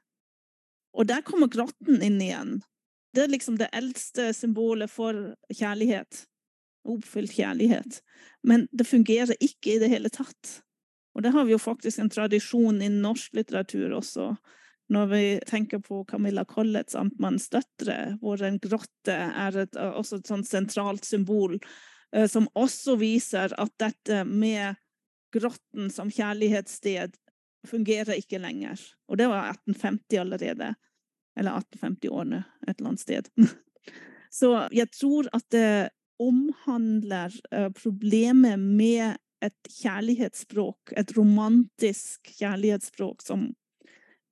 Og der kommer grotten inn igjen. Det er liksom det eldste symbolet for kjærlighet. Oppfylt kjærlighet. Men det fungerer ikke i det hele tatt. Og det har vi jo faktisk en tradisjon i norsk litteratur også. Når vi tenker på Camilla Colletts 'Amtmannens døtre', hvor en grotte er et, også et sånt sentralt symbol, eh, som også viser at dette med grotten som kjærlighetssted fungerer ikke lenger. Og det var 1850 allerede. Eller 1850-årene et eller annet sted. Så jeg tror at det omhandler uh, problemet med et kjærlighetsspråk, et romantisk kjærlighetsspråk som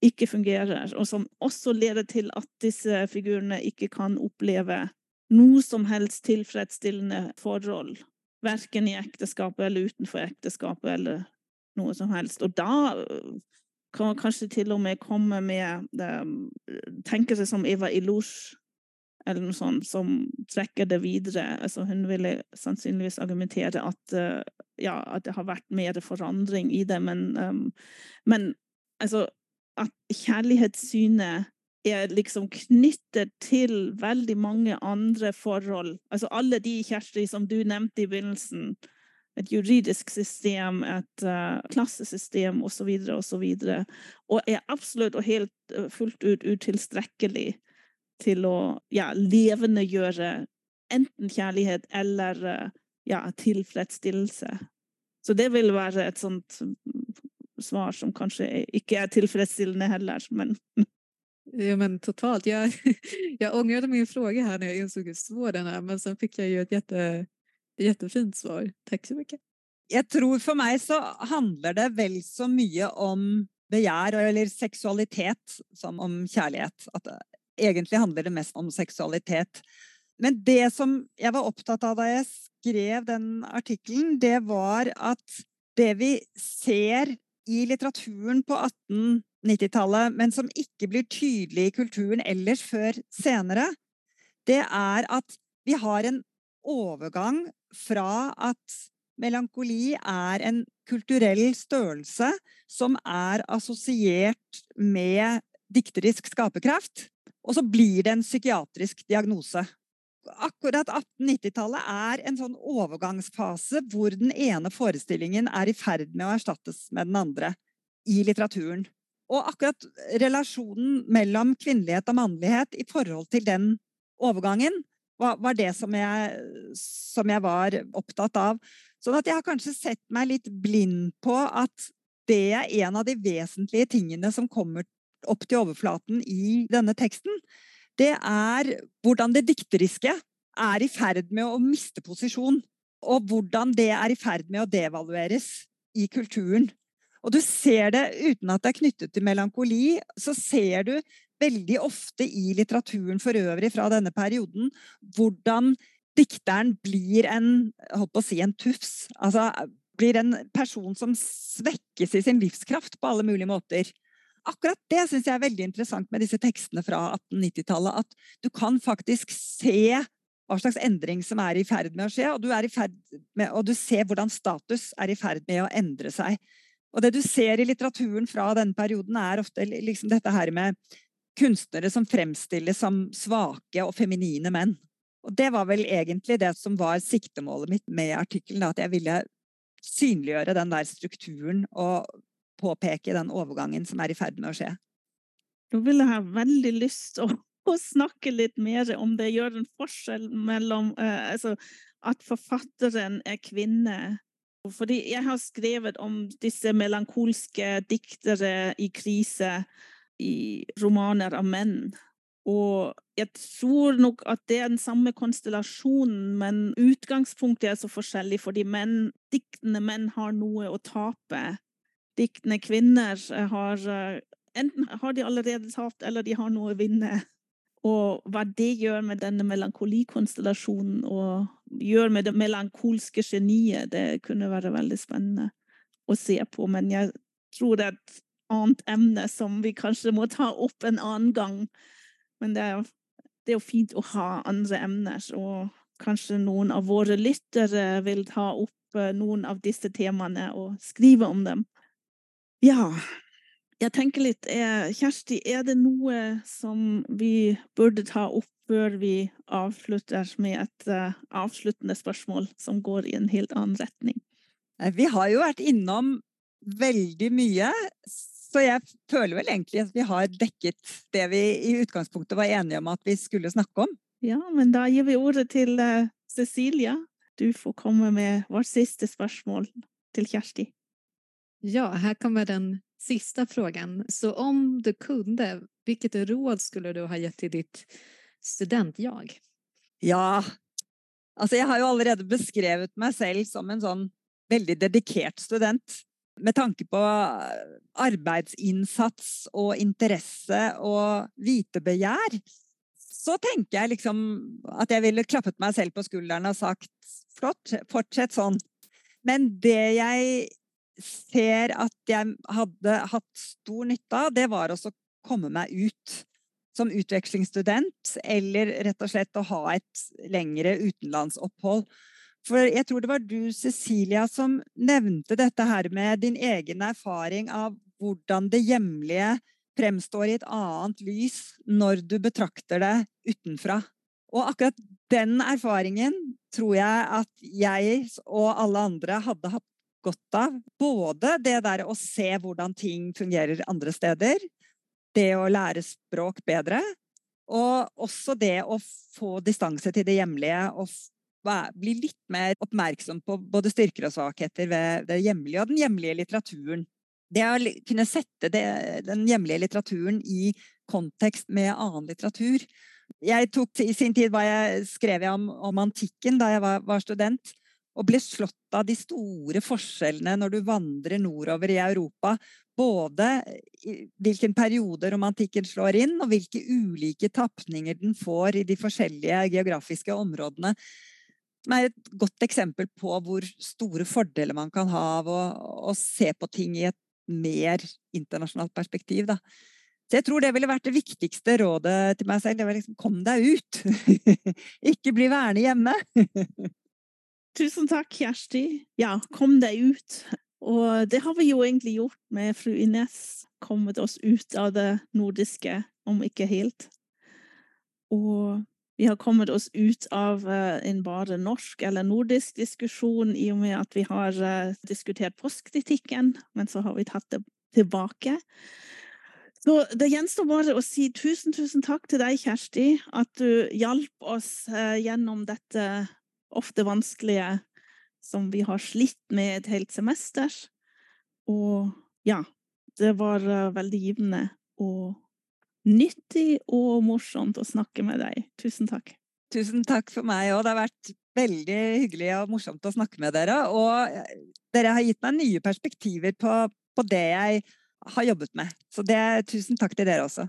ikke fungerer, og som også leder til at disse figurene ikke kan oppleve noe som helst tilfredsstillende forhold. Verken i ekteskapet eller utenfor ekteskapet eller noe som helst. Og da øh, kan man kanskje til og med komme med det, tenke seg som Eva Ilouche eller noe sånt, som trekker det videre. Altså, hun ville sannsynligvis argumentere at, uh, ja, at det har vært mer forandring i det, men, um, men altså, at kjærlighetssynet er liksom knyttet til veldig mange andre forhold. Altså alle de, Kjersti, som du nevnte i begynnelsen. Et juridisk system, et uh, klassesystem osv. videre, Og, og er absolutt og helt uh, fullt ut utilstrekkelig til å ja, levendegjøre enten kjærlighet eller uh, ja, tilfredsstillelse. Så det vil være et sånt svar som kanskje ikke er tilfredsstillende heller. Men... Ja men totalt. Jag, jag ångrade min fråga här när jag insåg hur svår den är men sen fick jag ju ett jätte, jättefint svar. Tack så mycket. Jag tror för mig så handlar det väl så mycket om begär eller sexualitet som om kärlek. Att egentligen handlar det mest om sexualitet. Men det som jag var upptatt av da jag skrev den artikeln, det var att det vi ser i litteraturen på 1890-tallet, men som ikke blir tydelig i kulturen ellers før senere, det er at vi har en overgang fra at melankoli er en kulturell størrelse som er assosiert med dikterisk skaperkraft, og så blir det en psykiatrisk diagnose akkurat 1890-tallet er en sånn overgangsfase hvor den ene forestillingen er i ferd med å erstattes med den andre i litteraturen. Og akkurat relasjonen mellom kvinnelighet og mannlighet i forhold til den overgangen var, det som jeg, som jeg, var opptatt av. Sånn at jeg har kanskje sett meg litt blind på at det er en av de vesentlige tingene som kommer opp til overflaten i denne teksten det er hvordan det dikteriske er i ferd med å miste posisjon. Og hvordan det er i ferd med å devalueres i kulturen. Og du ser det uten at det er knyttet til melankoli, så ser du veldig ofte i litteraturen for øvrig fra denne perioden hvordan dikteren blir en, holdt på å si, en tufs. Altså blir en person som svekkes i sin livskraft på alle mulige måter akkurat det syns jeg er veldig interessant med disse tekstene fra 1890-tallet. At du kan faktisk se hva slags endring som er i ferd med å skje, og du, med, og du ser hvordan status er i ferd med å endre seg. Og det du ser i litteraturen fra denne perioden, er ofte liksom dette her med kunstnere som fremstilles som svake og feminine menn. Og det var vel egentlig det som var siktemålet mitt med artikkelen, at jeg ville synliggjøre den der strukturen og påpeke den overgangen som er i ferd med å skje. Nå vil jeg ha veldig lyst å, å, snakke litt mer om det gjør en forskjell mellom uh, altså, at forfatteren er kvinne. Fordi jeg har skrevet om disse melankolske diktere i krise i romaner av menn. Og jeg tror nok at det er den samme konstellasjonen, men utgangspunktet er så forskjellig, fordi menn, diktende menn har noe å tape diktende kvinner eh, har eh, Enten har de allerede tapt, eller de har noe å vinne. Og hva det gjør med denne melankolikonstellasjonen, og gjør med det melankolske geniet, det kunne være veldig spennende å se på. Men jeg tror det er et annet emne som vi kanskje må ta opp en annen gang. Men det er, det er jo fint å ha andre emner, og kanskje noen av våre lyttere vil ta opp eh, noen av disse temaene og skrive om dem. Ja, jeg tenker litt er, Kjersti, er det noe som vi burde ta opp før vi avslutter med et uh, avsluttende spørsmål som går i en helt annen retning? Vi har jo vært innom veldig mye, så jeg føler vel egentlig at vi har dekket det vi i utgangspunktet var enige om at vi skulle snakke om. Ja, men da gir vi ordet til uh, Cecilia. Du får komme med vårt siste spørsmål til Kjersti. Ja, här kommer den sista frågan. Så om du kunde, vilket råd skulle du ha gett till ditt student-jag? Ja, altså jeg har jo allerede beskrevet meg selv som en sånn veldig dedikert student. Med tanke på arbeidsinnsats og interesse og vitebegjær, så tenker jeg liksom at jeg ville klappet meg selv på skulderen og sagt flott, fortsett sånn. Men det jeg ser at jeg hadde hatt stor nytte av, det var også å komme meg ut som utvekslingsstudent, eller rett og slett å ha et lengre utenlandsopphold. For jeg tror det var du, Cecilia, som nevnte dette her med din egen erfaring av hvordan det hjemlige fremstår i et annet lys når du betrakter det utenfra. Og akkurat den erfaringen tror jeg at jeg og alle andre hadde hatt godt av. Både det der å se hvordan ting fungerer andre steder, det å lære språk bedre, og også det å få distanse til det hjemlige og bli litt mer oppmerksom på både styrker og svakheter ved det hjemlige og den hjemlige litteraturen. Det å kunne sette det, den hjemlige litteraturen i kontekst med annen litteratur. Jeg tok I sin tid jeg, skrev jeg om, om antikken da jeg var, var student og ble slått av de store forskjellene når du vandrer nordover i Europa. Både hvilken periode romantikken slår inn, og hvilke ulike tapninger den får i de forskjellige geografiske områdene. Som er et godt eksempel på hvor store fordeler man kan ha av å, å se på ting i et mer internasjonalt perspektiv. Da. Så jeg tror det ville vært det viktigste rådet til meg selv. Det var liksom kom deg ut! Ikke bli værende hjemme! Tusen takk, Kjersti. Ja, kom deg ut. Og det har vi jo egentlig gjort med fru Ines. Kommet oss ut av det nordiske, om ikke helt. Og vi har kommet oss ut av uh, en bare norsk eller nordisk diskusjon i og med at vi har uh, diskutert postkritikken, men så har vi tatt det tilbake. Så det gjenstår bare å si tusen, tusen takk til deg, Kjersti, at du hjalp oss uh, gjennom dette ofte vanskelige som vi har slitt med et helt semester. Og ja, det var uh, veldig givende og nyttig og morsomt å snakke med deg. Tusen takk. Tusen takk for meg òg. Det har vært veldig hyggelig og morsomt å snakke med dere. Og eh, dere har gitt meg nye perspektiver på, på det jeg har jobbet med. Så det, tusen takk til dere også.